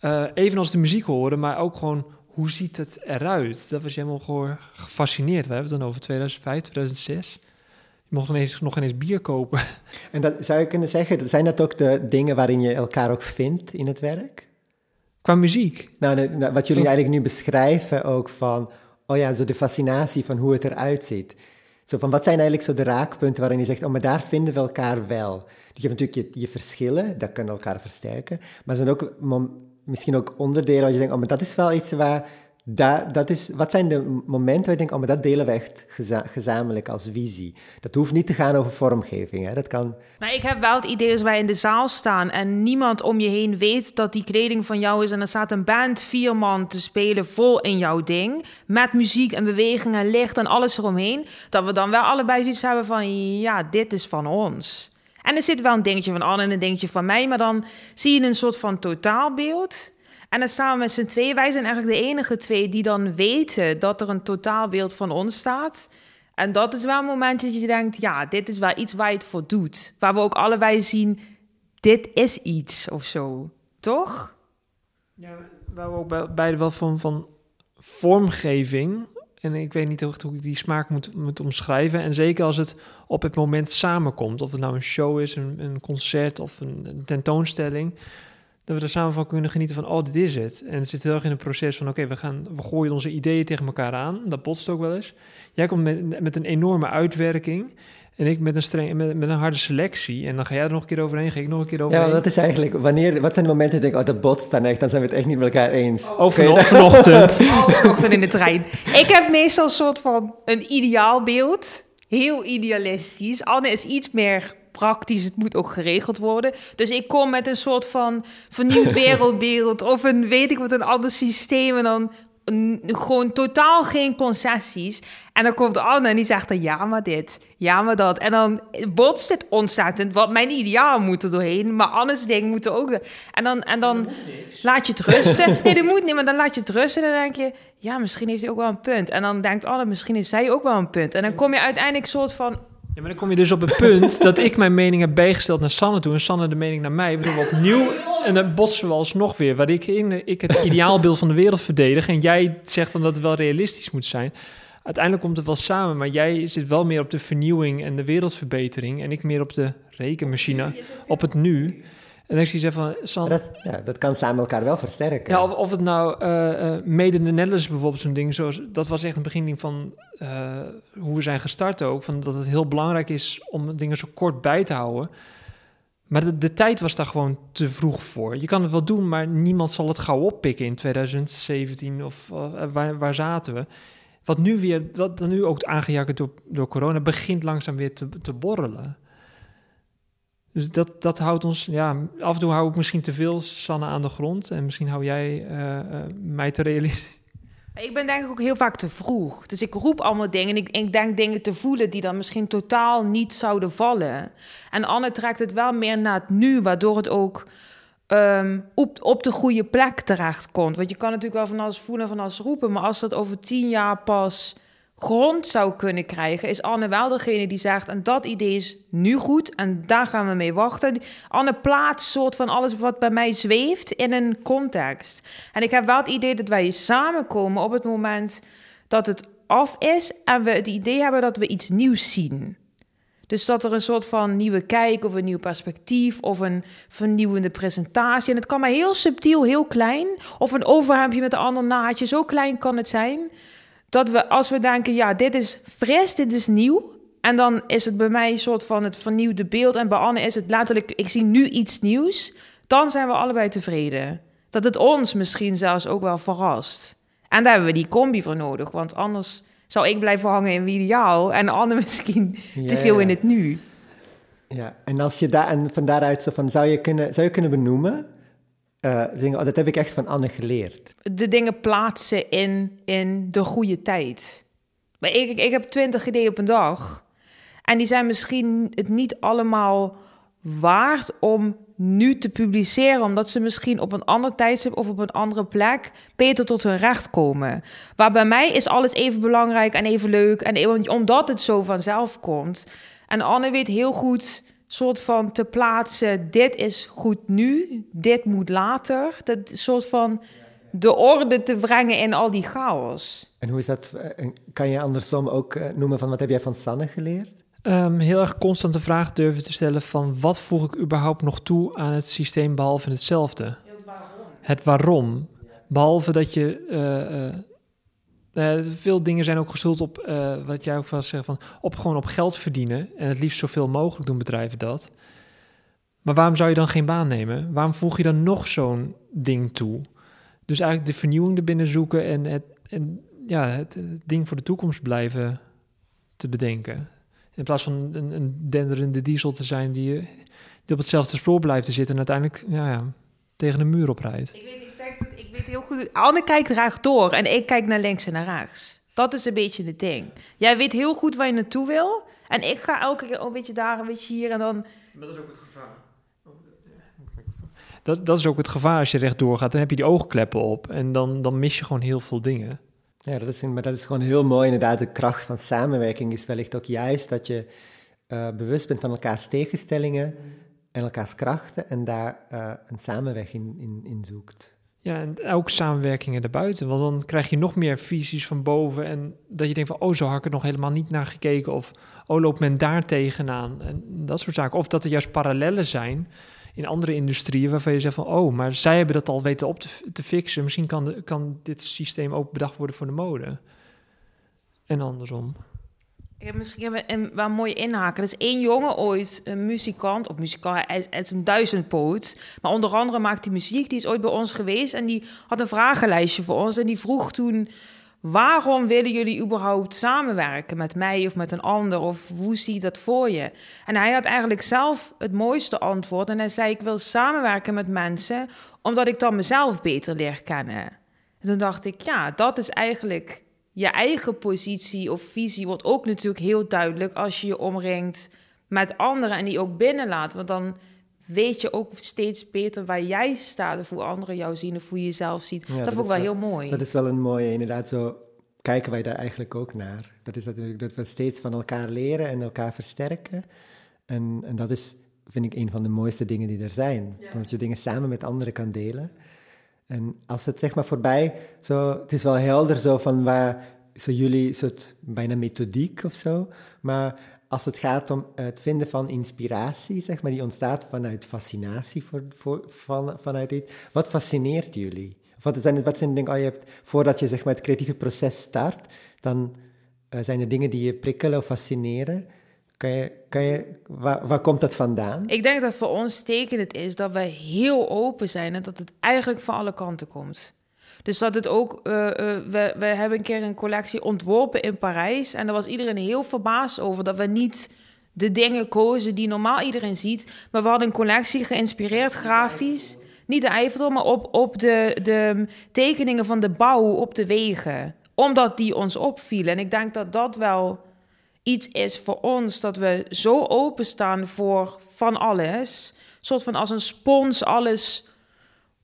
Uh, even als de muziek horen, maar ook gewoon hoe ziet het eruit? Dat was helemaal gewoon gefascineerd. We hebben het dan over 2005, 2006. Je mocht ineens, nog ineens bier kopen. En dat zou je kunnen zeggen, zijn dat ook de dingen waarin je elkaar ook vindt in het werk? Qua muziek? Nou, nou, wat jullie eigenlijk nu beschrijven ook van, oh ja, zo de fascinatie van hoe het eruit ziet. Zo van, wat zijn eigenlijk zo de raakpunten waarin je zegt, oh, maar daar vinden we elkaar wel. Dus je hebt natuurlijk je, je verschillen, dat kunnen elkaar versterken. Maar er zijn ook misschien ook onderdelen waar je denkt, oh, maar dat is wel iets waar dat, dat is, wat zijn de momenten waar je denkt, oh, maar dat delen we echt gezamenlijk als visie. Dat hoeft niet te gaan over vormgeving. Hè? Dat kan... Maar ik heb wel het idee als wij in de zaal staan en niemand om je heen weet dat die kleding van jou is. En er staat een band, vier man te spelen vol in jouw ding. Met muziek en beweging en licht en alles eromheen. Dat we dan wel allebei zoiets hebben van, ja, dit is van ons. En er zit wel een dingetje van Anne en een dingetje van mij. Maar dan zie je een soort van totaalbeeld. En dan samen met z'n tweeën, wij zijn eigenlijk de enige twee die dan weten dat er een totaalbeeld van ons staat. En dat is wel een moment dat je denkt, ja, dit is wel iets waar je het voor doet. Waar we ook allebei zien, dit is iets of zo. Toch? Ja, waar we ook beide wel van, van vormgeving. En ik weet niet hoe ik die smaak moet, moet omschrijven. En zeker als het op het moment samenkomt. Of het nou een show is, een, een concert of een, een tentoonstelling dat we er samen van kunnen genieten van, oh, dit is het. En het zit heel erg in een proces van, oké, we gaan, we gooien onze ideeën tegen elkaar aan. Dat botst ook wel eens. Jij komt met, met een enorme uitwerking. En ik met een, streng, met, met, een harde selectie. En dan ga jij er nog een keer overheen, ga ik nog een keer overheen. Ja, dat is eigenlijk... Wanneer, wat zijn de momenten dat ik denk, oh, dat botst dan echt. Dan zijn we het echt niet met elkaar eens. Oh, vanochtend. [LAUGHS] vanochtend in de trein. Ik heb meestal een soort van een ideaalbeeld. Heel idealistisch. Anne is iets meer praktisch, het moet ook geregeld worden. Dus ik kom met een soort van vernieuwd [LAUGHS] wereldbeeld of een weet ik wat, een ander systeem. En dan gewoon totaal geen concessies. En dan komt Anne en die zegt dan ja, maar dit, ja, maar dat. En dan botst het ontzettend, wat mijn ideaal moet er doorheen, maar Anne's ding moet er ook... En dan, en dan laat je het rusten. [LAUGHS] Nee, dat moet niet, maar dan laat je het rusten en dan denk je... Ja, misschien heeft hij ook wel een punt. En dan denkt Anne, misschien heeft zij ook wel een punt. En dan kom je uiteindelijk soort van ja, maar dan kom je dus op het punt dat ik mijn mening heb bijgesteld naar Sanne toe en Sanne de mening naar mij. We opnieuw en dan botsen we alsnog weer. Waar ik, in, ik het ideaalbeeld van de wereld verdedig en jij zegt van dat het wel realistisch moet zijn. Uiteindelijk komt het wel samen, maar jij zit wel meer op de vernieuwing en de wereldverbetering en ik meer op de rekenmachine, op het nu. En dan zie je van... San, dat, ja, dat kan samen elkaar wel versterken. Ja, of, of het nou uh, Made in the Netherlands bijvoorbeeld zo'n ding... Zoals, dat was echt een begin van uh, hoe we zijn gestart ook. Van dat het heel belangrijk is om dingen zo kort bij te houden. Maar de, de, tijd was daar gewoon te vroeg voor. Je kan het wel doen, maar niemand zal het gauw oppikken in 2017 of waar, waar zaten we. Wat nu weer, wat nu ook aangejakkerd door, door corona, begint langzaam weer te, te borrelen. Dus dat, dat houdt ons, ja, af en toe hou ik misschien te veel Sanne aan de grond. En misschien hou jij uh, uh, mij te realistisch. Ik ben denk ik ook heel vaak te vroeg. Dus ik roep allemaal dingen en ik, denk dingen te voelen die dan misschien totaal niet zouden vallen. En Anne trekt het wel meer naar het nu, waardoor het ook um, op, op de goede plek terecht komt. Want je kan natuurlijk wel van alles voelen, van alles roepen, maar als dat over tien jaar pas grond zou kunnen krijgen, is Anne wel degene die zegt: en dat idee is nu goed en daar gaan we mee wachten. Anne plaatst soort van alles wat bij mij zweeft in een context. En ik heb wel het idee dat wij samenkomen op het moment dat het af is en we het idee hebben dat we iets nieuws zien. Dus dat er een soort van nieuwe kijk of een nieuw perspectief of een vernieuwende presentatie. En het kan maar heel subtiel, heel klein. Of een overhemdje met een ander naadje. Zo klein kan het zijn dat we als we denken, ja, dit is fris, dit is nieuw. En dan is het bij mij een soort van het vernieuwde beeld. En bij Anne is het letterlijk, ik zie nu iets nieuws. Dan zijn we allebei tevreden. Dat het ons misschien zelfs ook wel verrast. En daar hebben we die combi voor nodig. Want anders zou ik blijven hangen in ideaal. En Anne [LAUGHS] misschien te veel in het nu. Ja, en als je daar en van daaruit zo van zou je kunnen, zou je kunnen benoemen uh, dingen, dat heb ik echt van Anne geleerd. De dingen plaatsen in, in de goede tijd. Maar ik, ik, heb twintig ideeën op een dag. En die zijn misschien het niet allemaal waard om nu te publiceren, omdat ze misschien op een ander tijdstip of op een andere plek beter tot hun recht komen. Maar bij mij is alles even belangrijk en even leuk, en omdat het zo vanzelf komt. En Anne weet heel goed soort van te plaatsen, dit is goed nu, dit moet later. Dat soort van de orde te brengen in al die chaos. En hoe is dat, eh, kan je andersom ook eh, noemen van wat heb jij van Sanne geleerd? Um, heel erg constant de vraag durven te stellen van wat voeg ik überhaupt nog toe aan het systeem behalve hetzelfde? Het waarom. Het waarom. Behalve dat je uh, Uh, veel dingen zijn ook gestoeld op, uh, wat jij ook wel zegt, van op gewoon op geld verdienen. En het liefst zoveel mogelijk doen bedrijven dat. Maar waarom zou je dan geen baan nemen? Waarom voeg je dan nog zo'n ding toe? Dus eigenlijk de vernieuwing erbinnen zoeken en, het, en ja, het, ding voor de toekomst blijven te bedenken. In plaats van een, een denderende diesel te zijn die, die op hetzelfde spoor blijft te zitten en uiteindelijk ja, ja, tegen een muur oprijdt. Ik weet, weet heel goed. Anne kijkt graag door en ik kijk naar links en naar rechts. Dat is een beetje het ding. Jij weet heel goed waar je naartoe wil. En ik ga elke keer een beetje daar, een beetje hier en dan. Maar dat is ook het gevaar. Dat, dat is ook het gevaar als je rechtdoor gaat. Dan heb je die oogkleppen op en dan, dan mis je gewoon heel veel dingen. Ja, dat is, maar dat is gewoon heel mooi. Inderdaad, de kracht van samenwerking is wellicht ook juist dat je uh, bewust bent van elkaars tegenstellingen en elkaars krachten en daar uh, een samenweg in, in, in zoekt. Ja, en ook samenwerkingen erbuiten. Want dan krijg je nog meer visies van boven. En dat je denkt van, oh, zo had ik er nog helemaal niet naar gekeken. Of, oh, loopt men daar tegenaan? En dat soort zaken. Of dat er juist parallellen zijn in andere industrieën waarvan je zegt van, oh, maar zij hebben dat al weten op te, te fixen. Misschien kan, de, kan dit systeem ook bedacht worden voor de mode. En andersom. Ik heb misschien een, wel mooi inhaken. Er is één jongen ooit, een muzikant, of muzikant, hij is, een duizendpoot. Maar onder andere maakt hij muziek, die is ooit bij ons geweest. En die had een vragenlijstje voor ons. En die vroeg toen, waarom willen jullie überhaupt samenwerken met mij of met een ander? Of hoe zie je dat voor je? En hij had eigenlijk zelf het mooiste antwoord. En hij zei, ik wil samenwerken met mensen, omdat ik dan mezelf beter leer kennen. En toen dacht ik, ja, dat is eigenlijk je eigen positie of visie wordt ook natuurlijk heel duidelijk als je je omringt met anderen en die ook binnenlaat. Want dan weet je ook steeds beter waar jij staat of hoe anderen jou zien of hoe je jezelf ziet. dat, vond ik wel, heel mooi. Dat is wel een mooie, inderdaad, zo kijken wij daar eigenlijk ook naar. Dat is natuurlijk dat we steeds van elkaar leren en elkaar versterken. En, en dat is, vind ik, een van de mooiste dingen die er zijn. Ja. Dat je dingen samen met anderen kan delen. En als het zeg maar voorbij, zo, het is wel helder zo van waar zo jullie soort bijna methodiek of zo, maar als het gaat om het vinden van inspiratie, zeg maar, die ontstaat vanuit fascinatie voor, van, vanuit iets. Wat fascineert jullie? Of wat zijn, wat zijn oh, je hebt, voordat je zeg maar, het creatieve proces start, dan uh, zijn er dingen die je prikkelen of fascineren. Kan je, kan je, waar, waar komt dat vandaan? Ik denk dat voor ons tekenend is dat we heel open zijn en dat het eigenlijk van alle kanten komt. Dus dat het ook, uh, uh, we, we hebben een keer een collectie ontworpen in Parijs en daar was iedereen heel verbaasd over dat we niet de dingen kozen die normaal iedereen ziet, maar we hadden een collectie geïnspireerd grafisch. Niet de Eiffeltoren, maar op, op de, de tekeningen van de bouw op de wegen. Omdat die ons opvielen. En ik denk dat dat wel iets is voor ons dat we zo openstaan voor van alles. soort van als een spons alles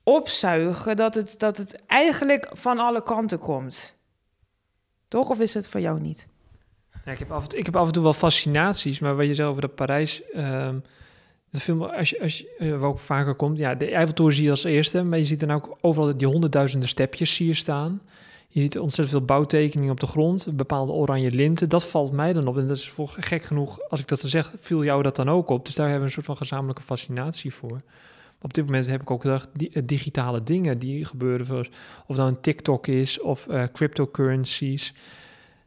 opzuigen, dat het, dat het eigenlijk van alle kanten komt. Toch? Of is het voor jou niet? Ja, ik, heb af en toe, ik heb af en toe wel fascinaties, maar wat je zelf over dat Parijs... Um, de film, als je, als je uh, ook vaker komt, ja, de Eiffeltoren zie je als eerste, maar je ziet dan ook overal die honderdduizenden stepjes zie je staan. Je ziet ontzettend veel bouwtekeningen op de grond, bepaalde oranje linten. Dat valt mij dan op. En dat is voor gek genoeg, als ik dat dan zeg, viel jou dat dan ook op. Dus daar hebben we een soort van gezamenlijke fascinatie voor. op dit moment heb ik ook gedacht, die, eh, digitale dingen die gebeuren. Of nou een TikTok is of uh, cryptocurrencies.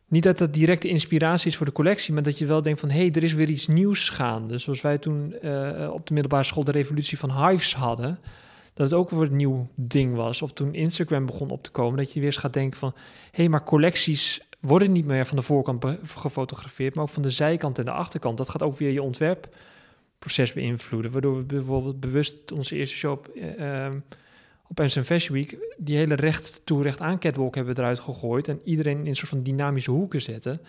Niet dat dat directe inspiratie is voor de collectie, maar dat je wel denkt van... hé, hey, er is weer iets nieuws gaande. Zoals wij toen uh, op de middelbare school de revolutie van Hives hadden dat het ook weer een nieuw ding was. Of toen Instagram begon op te komen, dat je weer eens gaat denken van... hé, hey, maar collecties worden niet meer van de voorkant gefotografeerd... maar ook van de zijkant en de achterkant. Dat gaat ook weer je ontwerpproces beïnvloeden. Waardoor we bijvoorbeeld bewust onze eerste show op, uh, op Amsterdam Fashion Week... die hele recht toe recht aan catwalk hebben eruit gegooid... en iedereen in een soort van dynamische hoeken zetten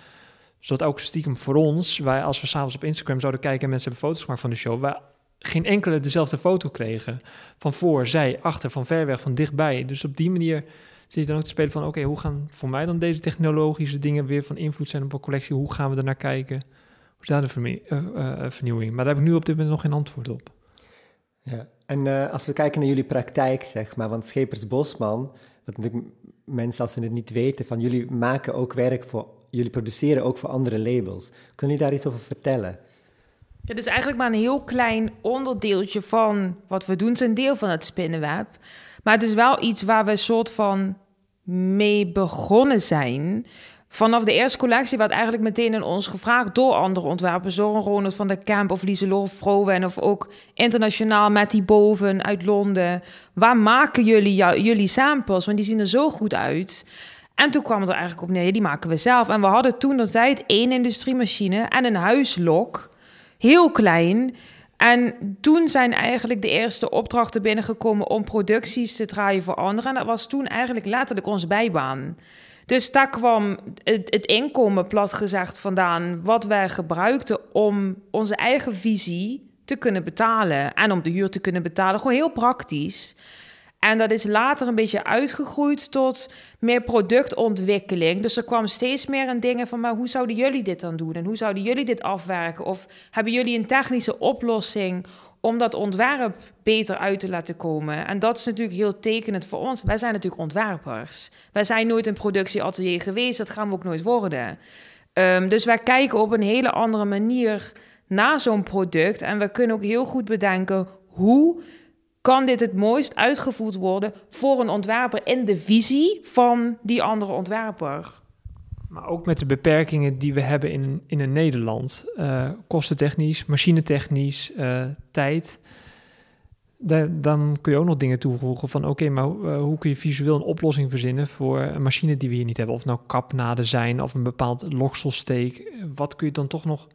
zodat ook stiekem voor ons, wij als we s'avonds op Instagram zouden kijken en mensen hebben foto's gemaakt van de show, wij geen enkele dezelfde foto kregen. Van voor, zij, achter, van ver weg, van dichtbij. Dus op die manier zit je dan ook te spelen van... oké, hoe gaan voor mij dan deze technologische dingen weer van invloed zijn op een collectie? Hoe gaan we er naar kijken? Hoe is daar de uh, uh, vernieuwing? Maar daar heb ik nu op dit moment nog geen antwoord op. Ja, en als we kijken naar jullie praktijk, zeg maar... want Schepers Bosman, wat natuurlijk mensen als ze het niet weten... van jullie maken ook werk voor... jullie produceren ook voor andere labels. Kunnen jullie daar iets over vertellen? Het is eigenlijk maar een heel klein onderdeeltje van wat we doen. Het is een deel van het spinnenweb. Maar het is wel iets waar we een soort van mee begonnen zijn. Vanaf de eerste collectie werd eigenlijk meteen in ons gevraagd door andere ontwerpers, door Ronald van der Kemp of Lieselore Vrouwen of ook internationaal met die boven uit Londen. Waar maken jullie jullie samples? Want die zien er zo goed uit. En toen kwam het er eigenlijk op neer, die maken we zelf. En we hadden toen de tijd één industriemachine en een huislok, heel klein. En toen zijn eigenlijk de eerste opdrachten binnengekomen om producties te draaien voor anderen. En dat was toen eigenlijk letterlijk onze bijbaan. Dus daar kwam het, het, inkomen, plat gezegd, vandaan. Wat wij gebruikten om onze eigen visie te kunnen betalen. En om de huur te kunnen betalen. Gewoon heel praktisch. En dat is later een beetje uitgegroeid tot meer productontwikkeling. Dus er kwam steeds meer een dingen van, maar hoe zouden jullie dit dan doen? En hoe zouden jullie dit afwerken? Of hebben jullie een technische oplossing om dat ontwerp beter uit te laten komen? En dat is natuurlijk heel tekenend voor ons. Wij zijn natuurlijk ontwerpers. Wij zijn nooit een productieatelier geweest, dat gaan we ook nooit worden. Um, dus wij kijken op een hele andere manier naar zo'n product. En we kunnen ook heel goed bedenken hoe kan dit het mooist uitgevoerd worden voor een ontwerper in de visie van die andere ontwerper. Maar ook met de beperkingen die we hebben in, in een Nederland. Uh, kostentechnisch, machinetechnisch, uh, tijd. dan kun je ook nog dingen toevoegen van... oké, maar uh, hoe kun je visueel een oplossing verzinnen... voor een machine die we hier niet hebben? Of nou kapnaden zijn of een bepaald lokselsteek. Wat kun je dan toch nog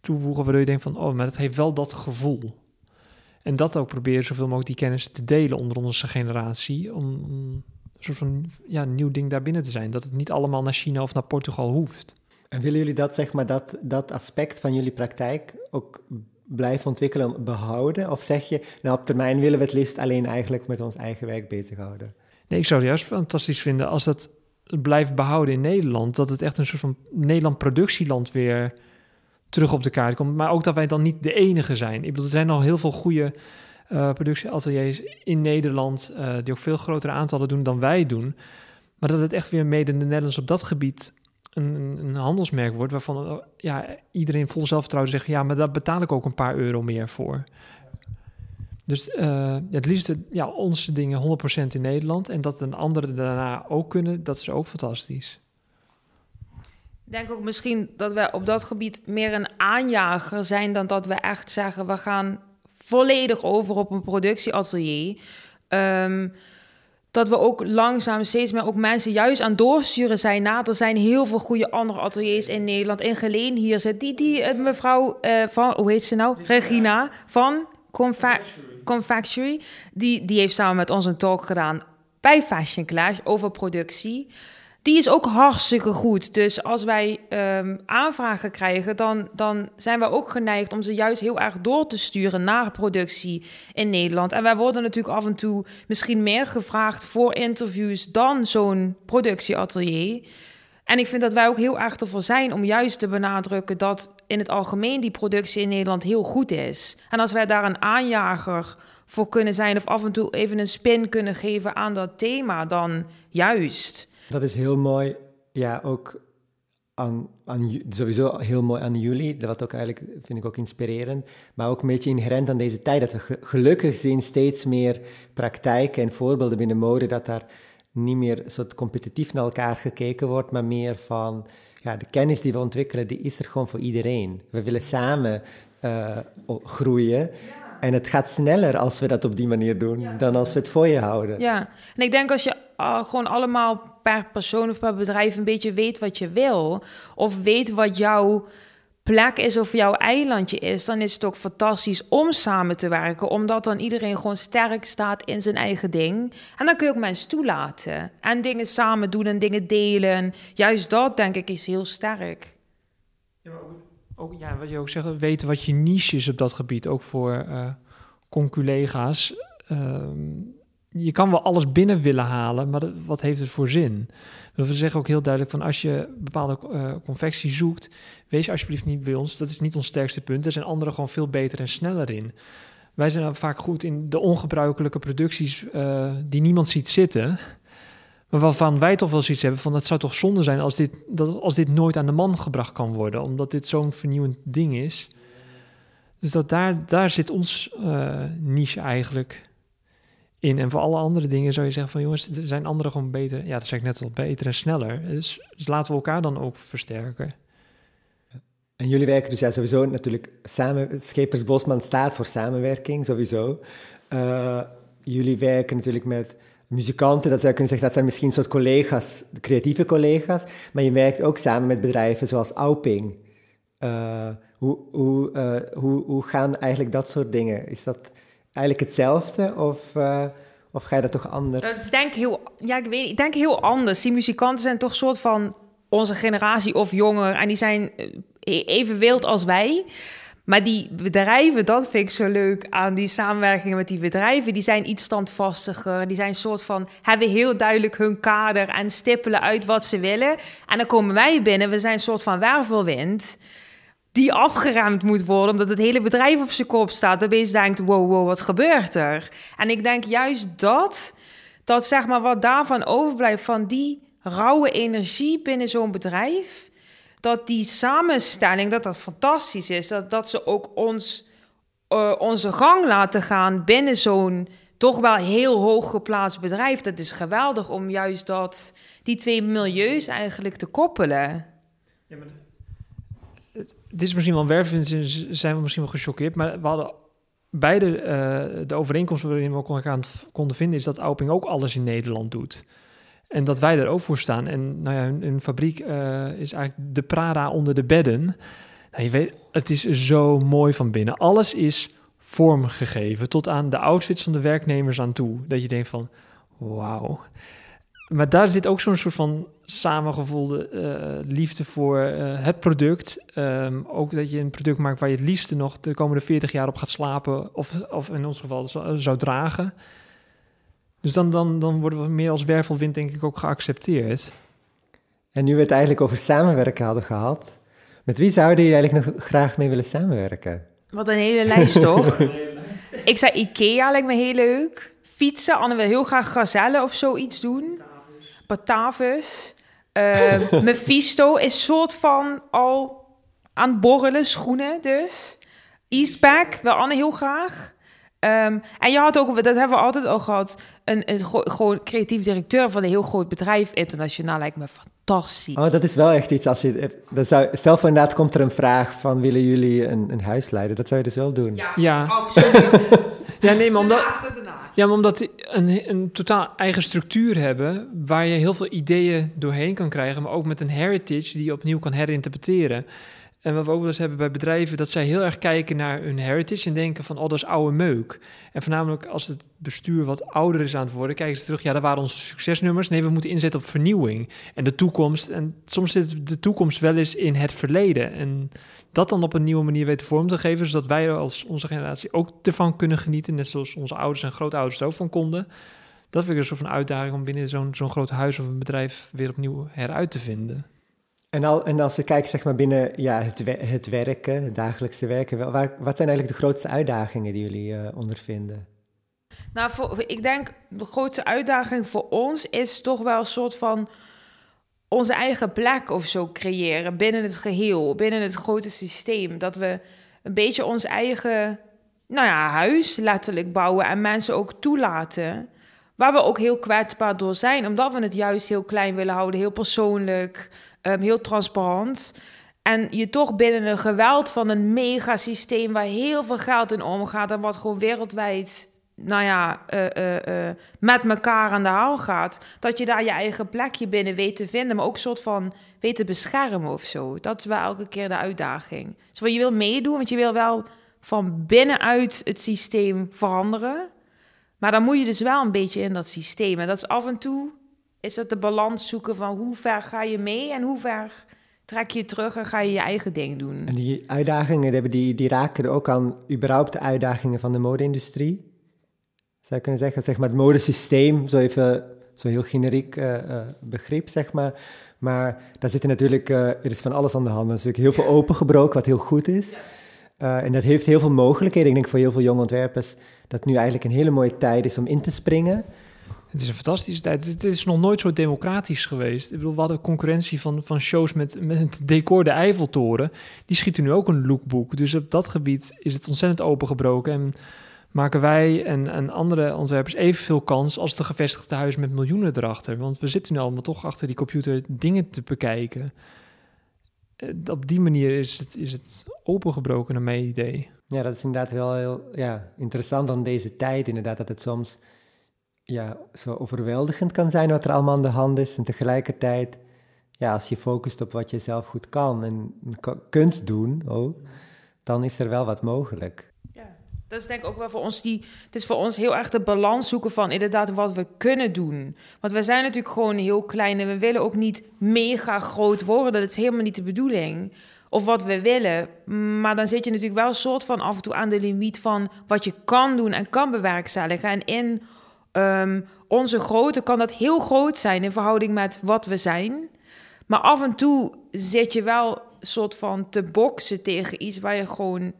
toevoegen waardoor je denkt van... oh, maar het heeft wel dat gevoel. En dat ook proberen zoveel mogelijk die kennis te delen onder onze generatie. Om, een soort van ja, nieuw ding daarbinnen te zijn. Dat het niet allemaal naar China of naar Portugal hoeft. En willen jullie dat, zeg maar, dat, dat aspect van jullie praktijk ook blijven ontwikkelen, behouden? Of zeg je, nou op termijn willen we het liefst alleen eigenlijk met ons eigen werk bezighouden? Nee, ik zou het juist fantastisch vinden als dat blijft behouden in Nederland. Dat het echt een soort van Nederland productieland weer terug op de kaart komt. Maar ook dat wij dan niet de enige zijn. Ik bedoel, er zijn al heel veel goede uh, productieateliers in Nederland... Uh, die ook veel grotere aantallen doen dan wij doen. Maar dat het echt weer mede in de Nederlands op dat gebied... Een, een handelsmerk wordt waarvan uh, ja, iedereen vol zelfvertrouwen zegt... ja, maar daar betaal ik ook een paar euro meer voor. Dus het liefst ja, onze dingen 100% in Nederland... en dat een andere daarna ook kunnen, dat is ook fantastisch. Ik denk ook misschien dat we op dat gebied meer een aanjager zijn dan dat we echt zeggen we gaan volledig over op een productieatelier. Um, dat we ook langzaam steeds meer ook mensen juist aan doorsturen zijn. Na, er zijn heel veel goede andere ateliers in Nederland. In Geleen hier zit die, die eh, mevrouw uh, van, hoe heet ze nou? Regina van Confa Confectionery. Die, die heeft samen met ons een talk gedaan bij Fashion Clash over productie die is ook hartstikke goed. Dus als wij um, aanvragen krijgen, dan, dan zijn we ook geneigd om ze juist heel erg door te sturen naar productie in Nederland. En wij worden natuurlijk af en toe misschien meer gevraagd voor interviews dan zo'n productieatelier. En ik vind dat wij ook heel erg ervoor zijn om juist te benadrukken dat in het algemeen die productie in Nederland heel goed is. En als wij daar een aanjager voor kunnen zijn of af en toe even een spin kunnen geven aan dat thema, dan juist. Dat is heel mooi. Ja, ook sowieso heel mooi aan jullie. Dat ook eigenlijk, vind ik ook inspirerend. Maar ook een beetje inherent aan deze tijd. Dat we gelukkig zien steeds meer praktijken en voorbeelden binnen mode. Dat daar niet meer soort competitief naar elkaar gekeken wordt. Maar meer van, ja, de kennis die we ontwikkelen, die is er gewoon voor iedereen. We willen samen uh, groeien. En het gaat sneller als we dat op die manier doen dan als we het voor je houden. Ja, en ik denk als je uh, gewoon allemaal per persoon of per bedrijf een beetje weet wat je wil, of weet wat jouw plek is of jouw eilandje is, dan is het ook fantastisch om samen te werken, omdat dan iedereen gewoon sterk staat in zijn eigen ding. En dan kun je ook mensen toelaten en dingen samen doen en dingen delen. Juist dat, denk ik, is heel sterk. Ja, ook, ja, wat je ook zegt, weten wat je niche is op dat gebied, ook voor uh, conculega's. Ehm, je kan wel alles binnen willen halen, maar wat heeft het voor zin? We zeggen ook heel duidelijk van als je bepaalde uh, confectie zoekt, wees alsjeblieft niet bij ons. Dat is niet ons sterkste punt. Er zijn anderen gewoon veel beter en sneller in. Wij zijn vaak goed in de ongebruikelijke producties uh, die niemand ziet zitten. Maar waarvan wij toch wel zoiets hebben van... het zou toch zonde zijn als dit, dat, als dit nooit aan de man gebracht kan worden. Omdat dit zo'n vernieuwend ding is. Dus dat daar, daar zit ons uh, niche eigenlijk in. En voor alle andere dingen zou je zeggen van jongens, er zijn anderen gewoon beter. Ja, dat zeg ik net al, beter en sneller. Dus, dus laten we elkaar dan ook versterken. En jullie werken dus ja, sowieso natuurlijk samen. Schepers Bosman staat voor samenwerking, sowieso. Uh, jullie werken natuurlijk met muzikanten, dat zou je kunnen zeggen, dat zijn misschien soort collega's, creatieve collega's. Maar je werkt ook samen met bedrijven zoals Auping. Uh, hoe, hoe, uh, hoe, hoe gaan eigenlijk dat soort dingen? Is dat eigenlijk hetzelfde of, uh, of ga je dat toch anders? Is denk ik heel, ja, ik weet, ik denk heel anders. Die muzikanten zijn toch een soort van onze generatie of jonger en die zijn e-, even wild als wij. Maar die bedrijven, dat vind ik zo leuk aan die samenwerkingen met die bedrijven. Die zijn iets standvastiger. Die zijn een soort van, hebben heel duidelijk hun kader en stippelen uit wat ze willen. En dan komen wij binnen, we zijn een soort van wervelwind die afgeruimd moet worden, omdat het hele bedrijf op zijn kop staat. Dan je denkt, wow, wow, wat gebeurt er? En ik denk juist dat, dat zeg maar wat daarvan overblijft, van die rauwe energie binnen zo'n bedrijf, dat die samenstelling, dat dat fantastisch is. Dat, dat ze ook ons, uh, onze gang laten gaan binnen zo'n toch wel heel hoog geplaatst bedrijf. Dat is geweldig om juist dat, die twee milieus eigenlijk te koppelen. Ja, maar dit is misschien wel wervend, zijn we misschien wel gechoqueerd, maar we hadden beide uh, de overeenkomst waarin we elkaar konden vinden, is dat Auping ook alles in Nederland doet. En dat wij er ook voor staan. En nou ja, hun, fabriek uh, is eigenlijk de Prada onder de bedden. Nou, je weet, het is zo mooi van binnen. Alles is vormgegeven, tot aan de outfits van de werknemers aan toe. Dat je denkt van, wauw maar daar zit ook zo'n soort van samengevoelde uh, liefde voor uh, het product. Um, ook dat je een product maakt waar je het liefste nog de komende 40 jaar op gaat slapen. Of, of in ons geval zou dragen. Dus dan, dan, dan worden we meer als wervelwind denk ik ook geaccepteerd. En nu we het eigenlijk over samenwerken hadden gehad. Met wie zouden jullie eigenlijk nog graag mee willen samenwerken? Wat een hele lijst toch? [LAUGHS] ik zei Ikea lijkt me heel leuk. Fietsen, Anne wil heel graag gazellen of zoiets doen. Batavus. Uh, Mephisto is soort van al aan borrelen, schoenen dus. Eastpack wil Anne heel graag. Um, en je had ook, dat hebben we altijd al gehad, een, een gewoon creatief directeur van een heel groot bedrijf internationaal. Lijkt me fantastisch. Oh, dat is wel echt iets. Als je, dat zou, stel voor inderdaad komt er een vraag van willen jullie een, een huis leiden? Dat zou je dus wel doen. Ja, ja. absoluut. [LAUGHS] ja, nee, maar omdat, ja, maar omdat die een, een totaal eigen structuur hebben waar je heel veel ideeën doorheen kan krijgen, maar ook met een heritage die je opnieuw kan herinterpreteren. En wat we ook wel eens hebben bij bedrijven, dat zij heel erg kijken naar hun heritage en denken van, oh, dat is oude meuk. En voornamelijk als het bestuur wat ouder is aan het worden, kijken ze terug, ja, dat waren onze succesnummers. Nee, we moeten inzetten op vernieuwing en de toekomst. En soms zit de toekomst wel eens in het verleden. En dat dan op een nieuwe manier weten vorm te geven, zodat wij als onze generatie ook ervan kunnen genieten, net zoals onze ouders en grootouders er ook van konden. Dat vind ik een soort van uitdaging om binnen zo'n zo'n groot huis of een bedrijf weer opnieuw heruit te vinden. En, al, en als je kijkt zeg maar, binnen ja, het, het werken, het dagelijkse werken, waar, wat zijn eigenlijk de grootste uitdagingen die jullie uh, ondervinden? Nou, ik denk de grootste uitdaging voor ons is toch wel een soort van onze eigen plek of zo creëren binnen het geheel, binnen het grote systeem. Dat we een beetje ons eigen nou ja, huis letterlijk bouwen en mensen ook toelaten. Waar we ook heel kwetsbaar door zijn, omdat we het juist heel klein willen houden, heel persoonlijk, um, heel transparant. En je toch binnen een geweld van een megasysteem waar heel veel geld in omgaat en wat gewoon wereldwijd nou ja, uh, uh, met elkaar aan de haal gaat. Dat je daar je eigen plekje binnen weet te vinden, maar ook een soort van weet te beschermen of zo. Dat is wel elke keer de uitdaging. Dus je wil meedoen, want je wil wel van binnenuit het systeem veranderen. Maar dan moet je dus wel een beetje in dat systeem. En dat is af en toe, is dat de balans zoeken van hoe ver ga je mee en hoe ver trek je terug en ga je je eigen ding doen. En die uitdagingen, die, die raken ook aan überhaupt de uitdagingen van de mode-industrie? zou je kunnen zeggen. Zeg maar het modesysteem, zo even, zo heel generiek uh, begrip, zeg maar. Maar daar zit natuurlijk, uh, er is van alles aan de hand. Er is natuurlijk heel veel opengebroken, wat heel goed is. en dat heeft heel veel mogelijkheden. Ik denk voor heel veel jonge ontwerpers dat nu eigenlijk een hele mooie tijd is om in te springen. Het is een fantastische tijd. Het is nog nooit zo democratisch geweest. Ik bedoel, we hadden concurrentie van, van shows met, met het decor de Eiffeltoren. Die schieten nu ook een lookbook. Dus op dat gebied is het ontzettend opengebroken. En maken wij en, andere ontwerpers evenveel kans als de gevestigde huis met miljoenen erachter. Want we zitten nu allemaal toch achter die computer dingen te bekijken. Eh, op die manier is het, is het opengebroken naar mijn idee. Ja, dat is inderdaad wel heel ja, interessant aan deze tijd. Inderdaad, dat het soms ja, zo overweldigend kan zijn wat er allemaal aan de hand is. En tegelijkertijd, ja, als je focust op wat je zelf goed kan en kunt doen ook, dan is er wel wat mogelijk. Ja, dat is denk ik ook wel voor ons die. Het is voor ons heel erg de balans zoeken van inderdaad wat we kunnen doen. Want we zijn natuurlijk gewoon heel klein en we willen ook niet mega groot worden. Dat is helemaal niet de bedoeling. Of wat we willen. Maar dan zit je natuurlijk wel een soort van af en toe aan de limiet van wat je kan doen en kan bewerkstelligen. En in um, onze grootte kan dat heel groot zijn in verhouding met wat we zijn. Maar af en toe zit je wel soort van te boksen tegen iets waar je gewoon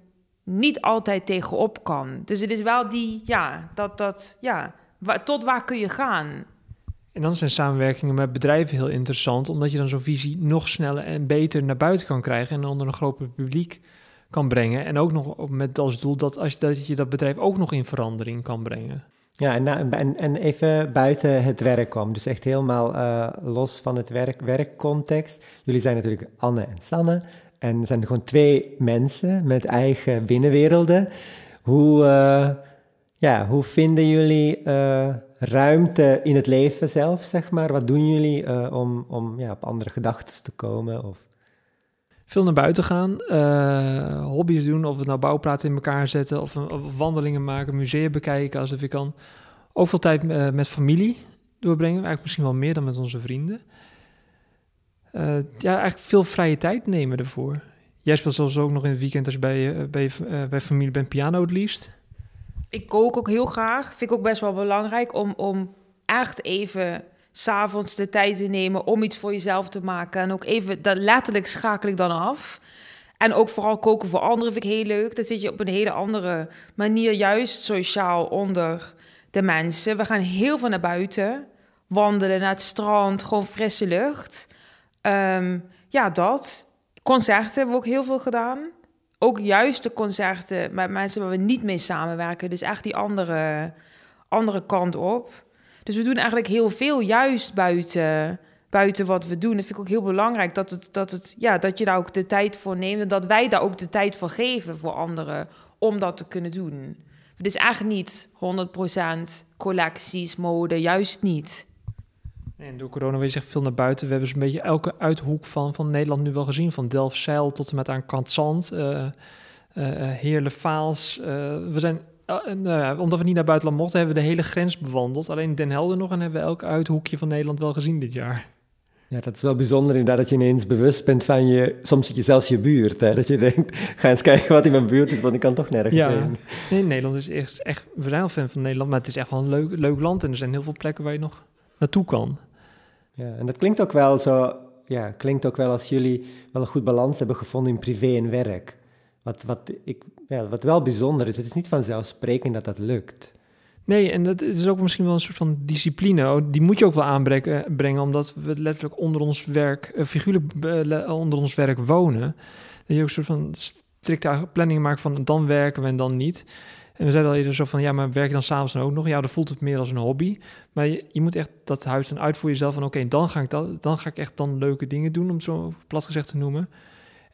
niet altijd tegenop kan. Dus het is wel die, ja, dat, dat, ja, tot waar kun je gaan? En dan zijn samenwerkingen met bedrijven heel interessant, omdat je dan zo'n visie nog sneller en beter naar buiten kan krijgen en onder een groter publiek kan brengen. En ook nog met als doel dat, als, dat je dat bedrijf ook nog in verandering kan brengen. Ja, en, en, en even buiten het werk om. Dus echt helemaal uh, los van het werk, werkcontext. Jullie zijn natuurlijk Anne en Sanne. En zijn gewoon twee mensen met eigen binnenwerelden. Hoe, uh, ja, hoe vinden jullie uh, ruimte in het leven zelf, zeg maar? Wat doen jullie om, om ja, op andere gedachten te komen? Of... Veel naar buiten gaan, hobby's doen, of het nou bouwpraten in elkaar zetten, of, wandelingen maken, musea bekijken als weer kan. Ook veel tijd met familie doorbrengen, eigenlijk misschien wel meer dan met onze vrienden. Uh, ja, eigenlijk veel vrije tijd nemen ervoor. Jij speelt zelfs ook nog in het weekend als je bij, bij, bij familie bent piano het liefst. Ik kook ook heel graag. Vind ik ook best wel belangrijk om, om echt even s'avonds de tijd te nemen om iets voor jezelf te maken. En ook even, dat letterlijk schakel ik dan af. En ook vooral koken voor anderen vind ik heel leuk. Dan zit je op een hele andere manier juist sociaal onder de mensen. We gaan heel veel naar buiten. Wandelen naar het strand, gewoon frisse lucht. Um, ja, dat. Concerten hebben we ook heel veel gedaan. Ook juist de concerten met mensen waar we niet mee samenwerken. Dus echt die andere, andere kant op. Dus we doen eigenlijk heel veel juist buiten, buiten wat we doen. Dat vind ik ook heel belangrijk. Dat, het, dat, het, ja, dat je daar ook de tijd voor neemt. En dat wij daar ook de tijd voor geven voor anderen. Om dat te kunnen doen. Het is eigenlijk niet 100% collecties, mode. Juist niet. En door corona je echt veel naar buiten. We hebben zo'n beetje elke uithoek van, van Nederland nu wel gezien. Van Delfzijl tot en met aan Kantzand, uh, uh, Heerle Vaals. we zijn, nou omdat we niet naar buitenland mochten, hebben we de hele grens bewandeld. Alleen Den Helder nog en hebben we elk uithoekje van Nederland wel gezien dit jaar. Ja, dat is wel bijzonder inderdaad, dat je ineens bewust bent van je... Soms zit je zelfs je buurt, hè, dat je denkt... [LAUGHS] ga eens kijken wat in mijn buurt is, want ik kan toch nergens ja. zijn. Nee, Nederland is echt, echt... We zijn wel fan van Nederland, maar het is echt wel een leuk, leuk land. En er zijn heel veel plekken waar je nog naartoe kan. Ja, en dat klinkt ook wel zo, ja, klinkt ook wel als jullie wel een goed balans hebben gevonden in privé en werk. Wat, wat, ik, wat wel bijzonder is, het is niet vanzelfsprekend dat dat lukt. Nee, en dat is ook misschien wel een soort van discipline. Oh, die moet je ook wel aanbrengen, omdat we letterlijk onder ons werk, uh, figuurlijk uh, onder ons werk wonen. Dat je ook een soort van strikte planning maakt van dan werken we en dan niet. En we zeiden al eerder zo van, ja, maar werk je dan s'avonds dan ook nog? Ja, dan voelt het meer als een hobby. Maar je, je moet echt dat huis dan uit voor jezelf van, oké, dan ga ik dan ga ik echt dan leuke dingen doen, om zo plat gezegd te noemen.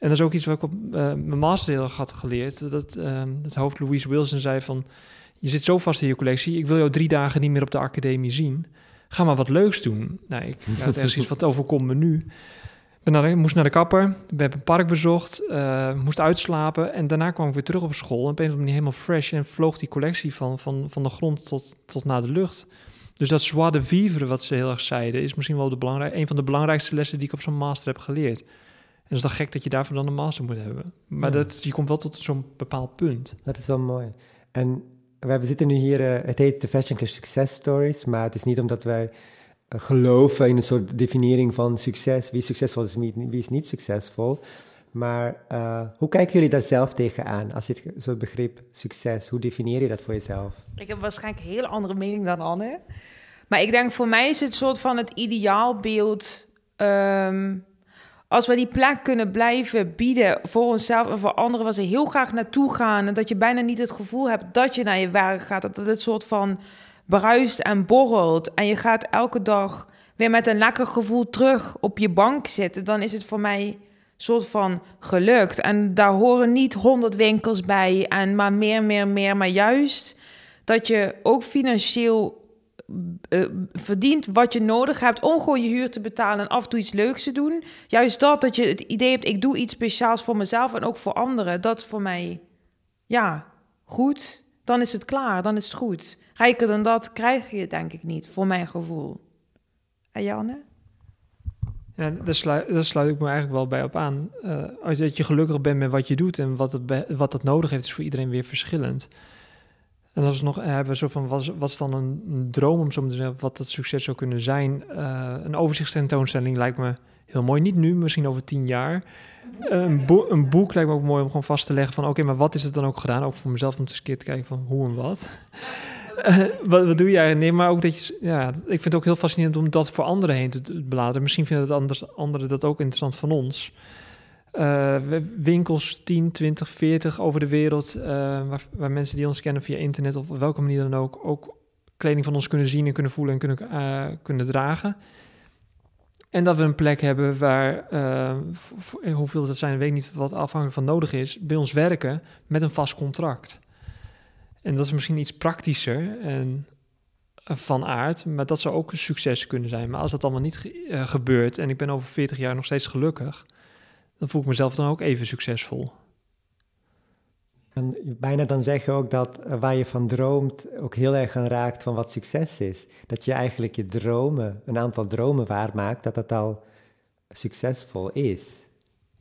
En dat is ook iets wat ik op uh, mijn master heel had geleerd. Dat uh, het hoofd Louise Wilson zei van, je zit zo vast in je collectie, ik wil jou drie dagen niet meer op de academie zien. Ga maar wat leuks doen. Nou, ik [LAUGHS] had ergens iets wat overkomt me nu ben naar de, moest naar de kapper, we hebben een park bezocht, uh, moest uitslapen en daarna kwam ik weer terug op school. En op een of andere manier helemaal fresh en vloog die collectie van, van, van de grond tot, tot naar de lucht. Dus dat joie de vivre, wat ze heel erg zeiden, is misschien wel de belangrijk, een van de belangrijkste lessen die ik op zo'n master heb geleerd. En het is dan gek dat je daarvoor dan een master moet hebben. Maar dat, je komt wel tot zo'n bepaald punt. Dat is wel mooi. En we zitten nu hier, uh, het heet de Fashion Clash Success Stories, maar het is niet omdat wij geloven in een soort definiëring van succes. Wie succesvol is, wie is niet succesvol. Maar uh, hoe kijken jullie daar zelf tegenaan? Als je zo'n begrip succes, hoe definieer je dat voor jezelf? Ik heb waarschijnlijk een hele andere mening dan Anne. Maar ik denk voor mij is het soort van het ideaalbeeld. Um, als we die plek kunnen blijven bieden voor onszelf en voor anderen, waar ze heel graag naartoe gaan. En dat je bijna niet het gevoel hebt dat je naar je werk gaat. Dat het soort van bruist en borrelt. En je gaat elke dag weer met een lekker gevoel terug op je bank zitten. Dan is het voor mij soort van gelukt. En daar horen niet honderd winkels bij en maar meer, meer, meer. Maar juist dat je ook financieel uh, verdient wat je nodig hebt om gewoon je huur te betalen en af en toe iets leuks te doen. Juist dat, dat je het idee hebt, ik doe iets speciaals voor mezelf en ook voor anderen. Dat voor mij, ja, goed. Dan is het klaar, dan is het goed. Rijker dan dat krijg je denk ik niet, voor mijn gevoel. En Janne? Ja, daar sluit, daar sluit ik me eigenlijk wel bij op aan. Uh, als dat je gelukkig bent met wat je doet en wat het, wat het nodig heeft, is voor iedereen weer verschillend. En als we nog hebben we zo van, wat, wat is dan een, droom om zo te zeggen, wat dat succes zou kunnen zijn? Uh, een overzichtstentoonstelling lijkt me heel mooi. Niet nu, misschien over tien jaar. een, een, boek lijkt me ook mooi om gewoon vast te leggen van, oké, maar wat is het dan ook gedaan? Ook voor mezelf om te eens te kijken van hoe en wat. Uh, wat, wat, doe jij? Nee, maar ook dat je, ja, ik vind het ook heel fascinerend om dat voor anderen heen te bladeren. Misschien vinden het anders, anderen dat ook interessant van ons. Uh, winkels 10, 20, 40 over de wereld, uh, waar, waar, mensen die ons kennen via internet of op welke manier dan ook, ook kleding van ons kunnen zien en kunnen voelen en kunnen, uh, kunnen dragen. En dat we een plek hebben waar, hoeveel dat zijn, weet ik niet wat afhankelijk van nodig is, bij ons werken met een vast contract. En dat is misschien iets praktischer en van aard, maar dat zou ook een succes kunnen zijn. Maar als dat allemaal niet gebeurt en ik ben over 40 jaar nog steeds gelukkig, dan voel ik mezelf dan ook even succesvol. En bijna dan zeggen ook dat eh, waar je van droomt ook heel erg aan raakt van wat succes is. Dat je eigenlijk je dromen, een aantal dromen waarmaakt, dat dat al succesvol is.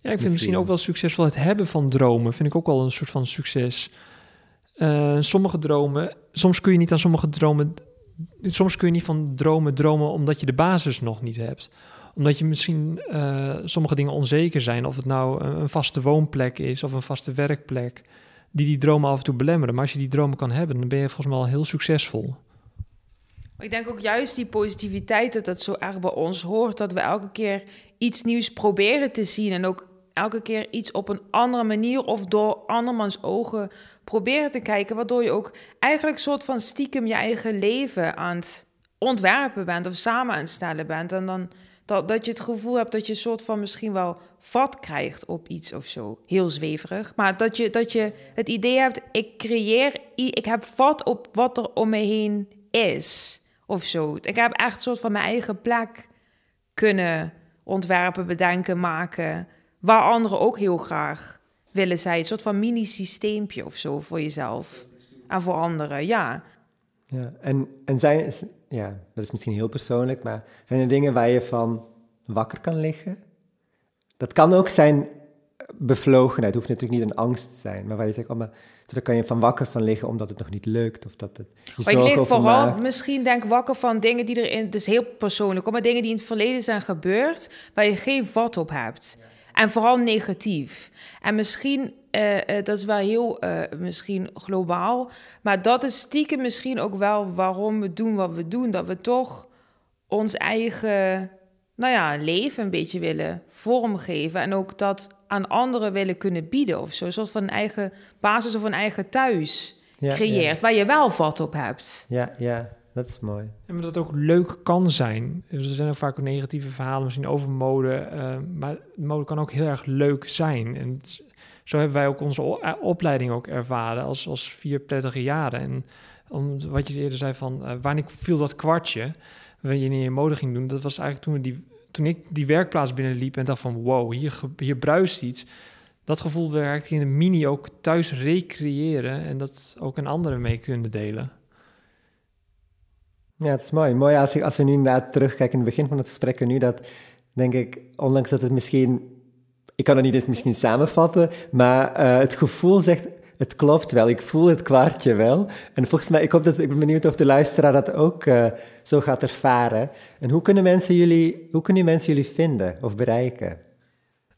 Ja, ik vind misschien. ook wel succesvol het hebben van dromen, vind ik ook wel een soort van succes. Uh, sommige dromen, soms kun je niet aan sommige dromen, soms kun je niet van dromen dromen omdat je de basis nog niet hebt omdat je misschien uh, sommige dingen onzeker zijn. Of het nou een, vaste woonplek is of een vaste werkplek. Die die dromen af en toe belemmeren. Maar als je die dromen kan hebben, dan ben je volgens mij al heel succesvol. Ik denk ook juist die positiviteit dat dat zo erg bij ons hoort. Dat we elke keer iets nieuws proberen te zien. En ook elke keer iets op een andere manier of door andermans ogen proberen te kijken. Waardoor je ook eigenlijk soort van stiekem je eigen leven aan het ontwerpen bent of samen aan het stellen bent. En dan dat, dat je het gevoel hebt dat je een soort van misschien wel vat krijgt op iets of zo. Heel zweverig. Maar dat je, dat je het idee hebt, ik creëer, ik heb vat op wat er om me heen is. Of zo. Ik heb echt een soort van mijn eigen plek kunnen ontwerpen, bedenken, maken. Waar anderen ook heel graag willen zijn. Een soort van mini-systeempje of zo voor jezelf. En voor anderen, ja. Ja, en, en zijn, ja, dat is misschien heel persoonlijk, maar zijn er dingen waar je van wakker kan liggen? Dat kan ook zijn bevlogenheid, het hoeft natuurlijk niet een angst te zijn, maar waar je zegt, oh, maar, zo daar kan je van wakker van liggen omdat het nog niet lukt of dat het je maar ik lig vooral misschien denk wakker van dingen die erin, het is heel persoonlijk, maar dingen die in het verleden zijn gebeurd, waar je geen vat op hebt. En vooral negatief. En misschien, uh, uh, dat is wel heel uh, misschien globaal, maar dat is stiekem misschien ook wel waarom we doen wat we doen. Dat we toch ons eigen nou ja, leven een beetje willen vormgeven. En ook dat aan anderen willen kunnen bieden of zo. Een soort van een eigen basis of een eigen thuis creëert, waar je wel vat op hebt. Ja, ja. Dat is mooi. En dat het ook leuk kan zijn. Dus er zijn ook vaak negatieve verhalen misschien over mode. Uh, maar mode kan ook heel erg leuk zijn. En zo hebben wij ook onze eh, opleiding ook ervaren als, als vier prettige jaren. En om, wat je eerder zei van, uh, wanneer viel dat kwartje, wanneer je mode ging doen, dat was eigenlijk toen, we die, toen ik die werkplaats binnenliep en dacht van, wow, hier, hier bruist iets. Dat gevoel ik in de mini ook thuis recreëren en dat ook een anderen mee kunnen delen. Ja, het is mooi. Mooi als, we nu inderdaad terugkijken in het begin van het gesprek nu, dat denk ik, ondanks dat het misschien, ik kan het niet eens misschien samenvatten, maar uh, het gevoel zegt, het klopt wel, ik voel het kwartje wel. En volgens mij, ik hoop dat, ik ben benieuwd of de luisteraar dat ook uh, zo gaat ervaren. En hoe kunnen mensen jullie, hoe kunnen mensen jullie vinden of bereiken?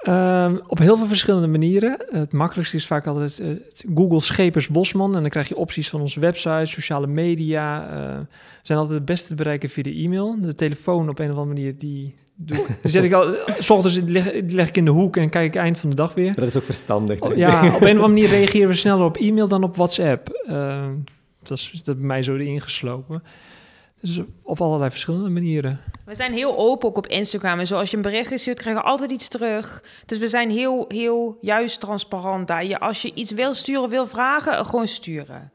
Um, op heel veel verschillende manieren. Het makkelijkste is vaak altijd uh, Google Schepers Bosman. En dan krijg je opties van onze website, sociale media. Uh, zijn altijd het beste te bereiken via de e-mail. De telefoon op een of andere manier, die doe, zet ik al, s ochtends leg, leg, ik in de hoek en kijk ik eind van de dag weer. Dat is ook verstandig. Oh, ja, [LAUGHS] op een of andere manier reageren we sneller op e-mail dan op WhatsApp. Uh, dat is dat bij mij zo ingeslopen. Dus op allerlei verschillende manieren. We zijn heel open ook op Instagram. En zoals je een bericht stuurt, krijg je altijd iets terug. Dus we zijn heel, heel juist transparant daar. Je, als je iets wil sturen, wil vragen, gewoon sturen.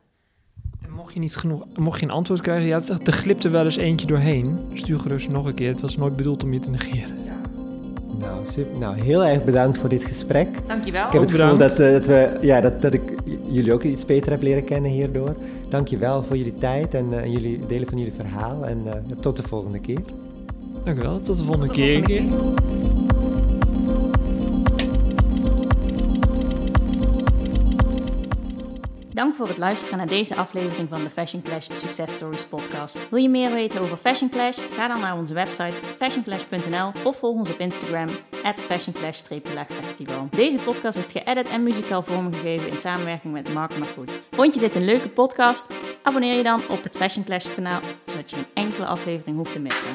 En mocht je niet genoeg, mocht je een antwoord krijgen, ja, er glipt er wel eens eentje doorheen. Stuur gerust nog een keer. Het was nooit bedoeld om je te negeren. Nou, super. Nou, heel erg bedankt voor dit gesprek. Dankjewel. Ik heb het gevoel dat, uh, dat, we, ja, dat, dat ik jullie ook iets beter heb leren kennen hierdoor. Dankjewel voor jullie tijd en, uh, en jullie delen van jullie verhaal. En uh, tot de volgende keer. Dankjewel, tot de volgende, tot de volgende keer. keer. Dank voor het luisteren naar deze aflevering van de Fashion Clash Success Stories podcast. Wil je meer weten over Fashion Clash? Ga dan naar onze website fashionclash.nl of volg ons op Instagram at fashionclash-festival. Deze podcast is geëdit en muzikaal vormgegeven in samenwerking met Mark Mafood. Vond je dit een leuke podcast? Abonneer je dan op het Fashion Clash kanaal, zodat je geen enkele aflevering hoeft te missen.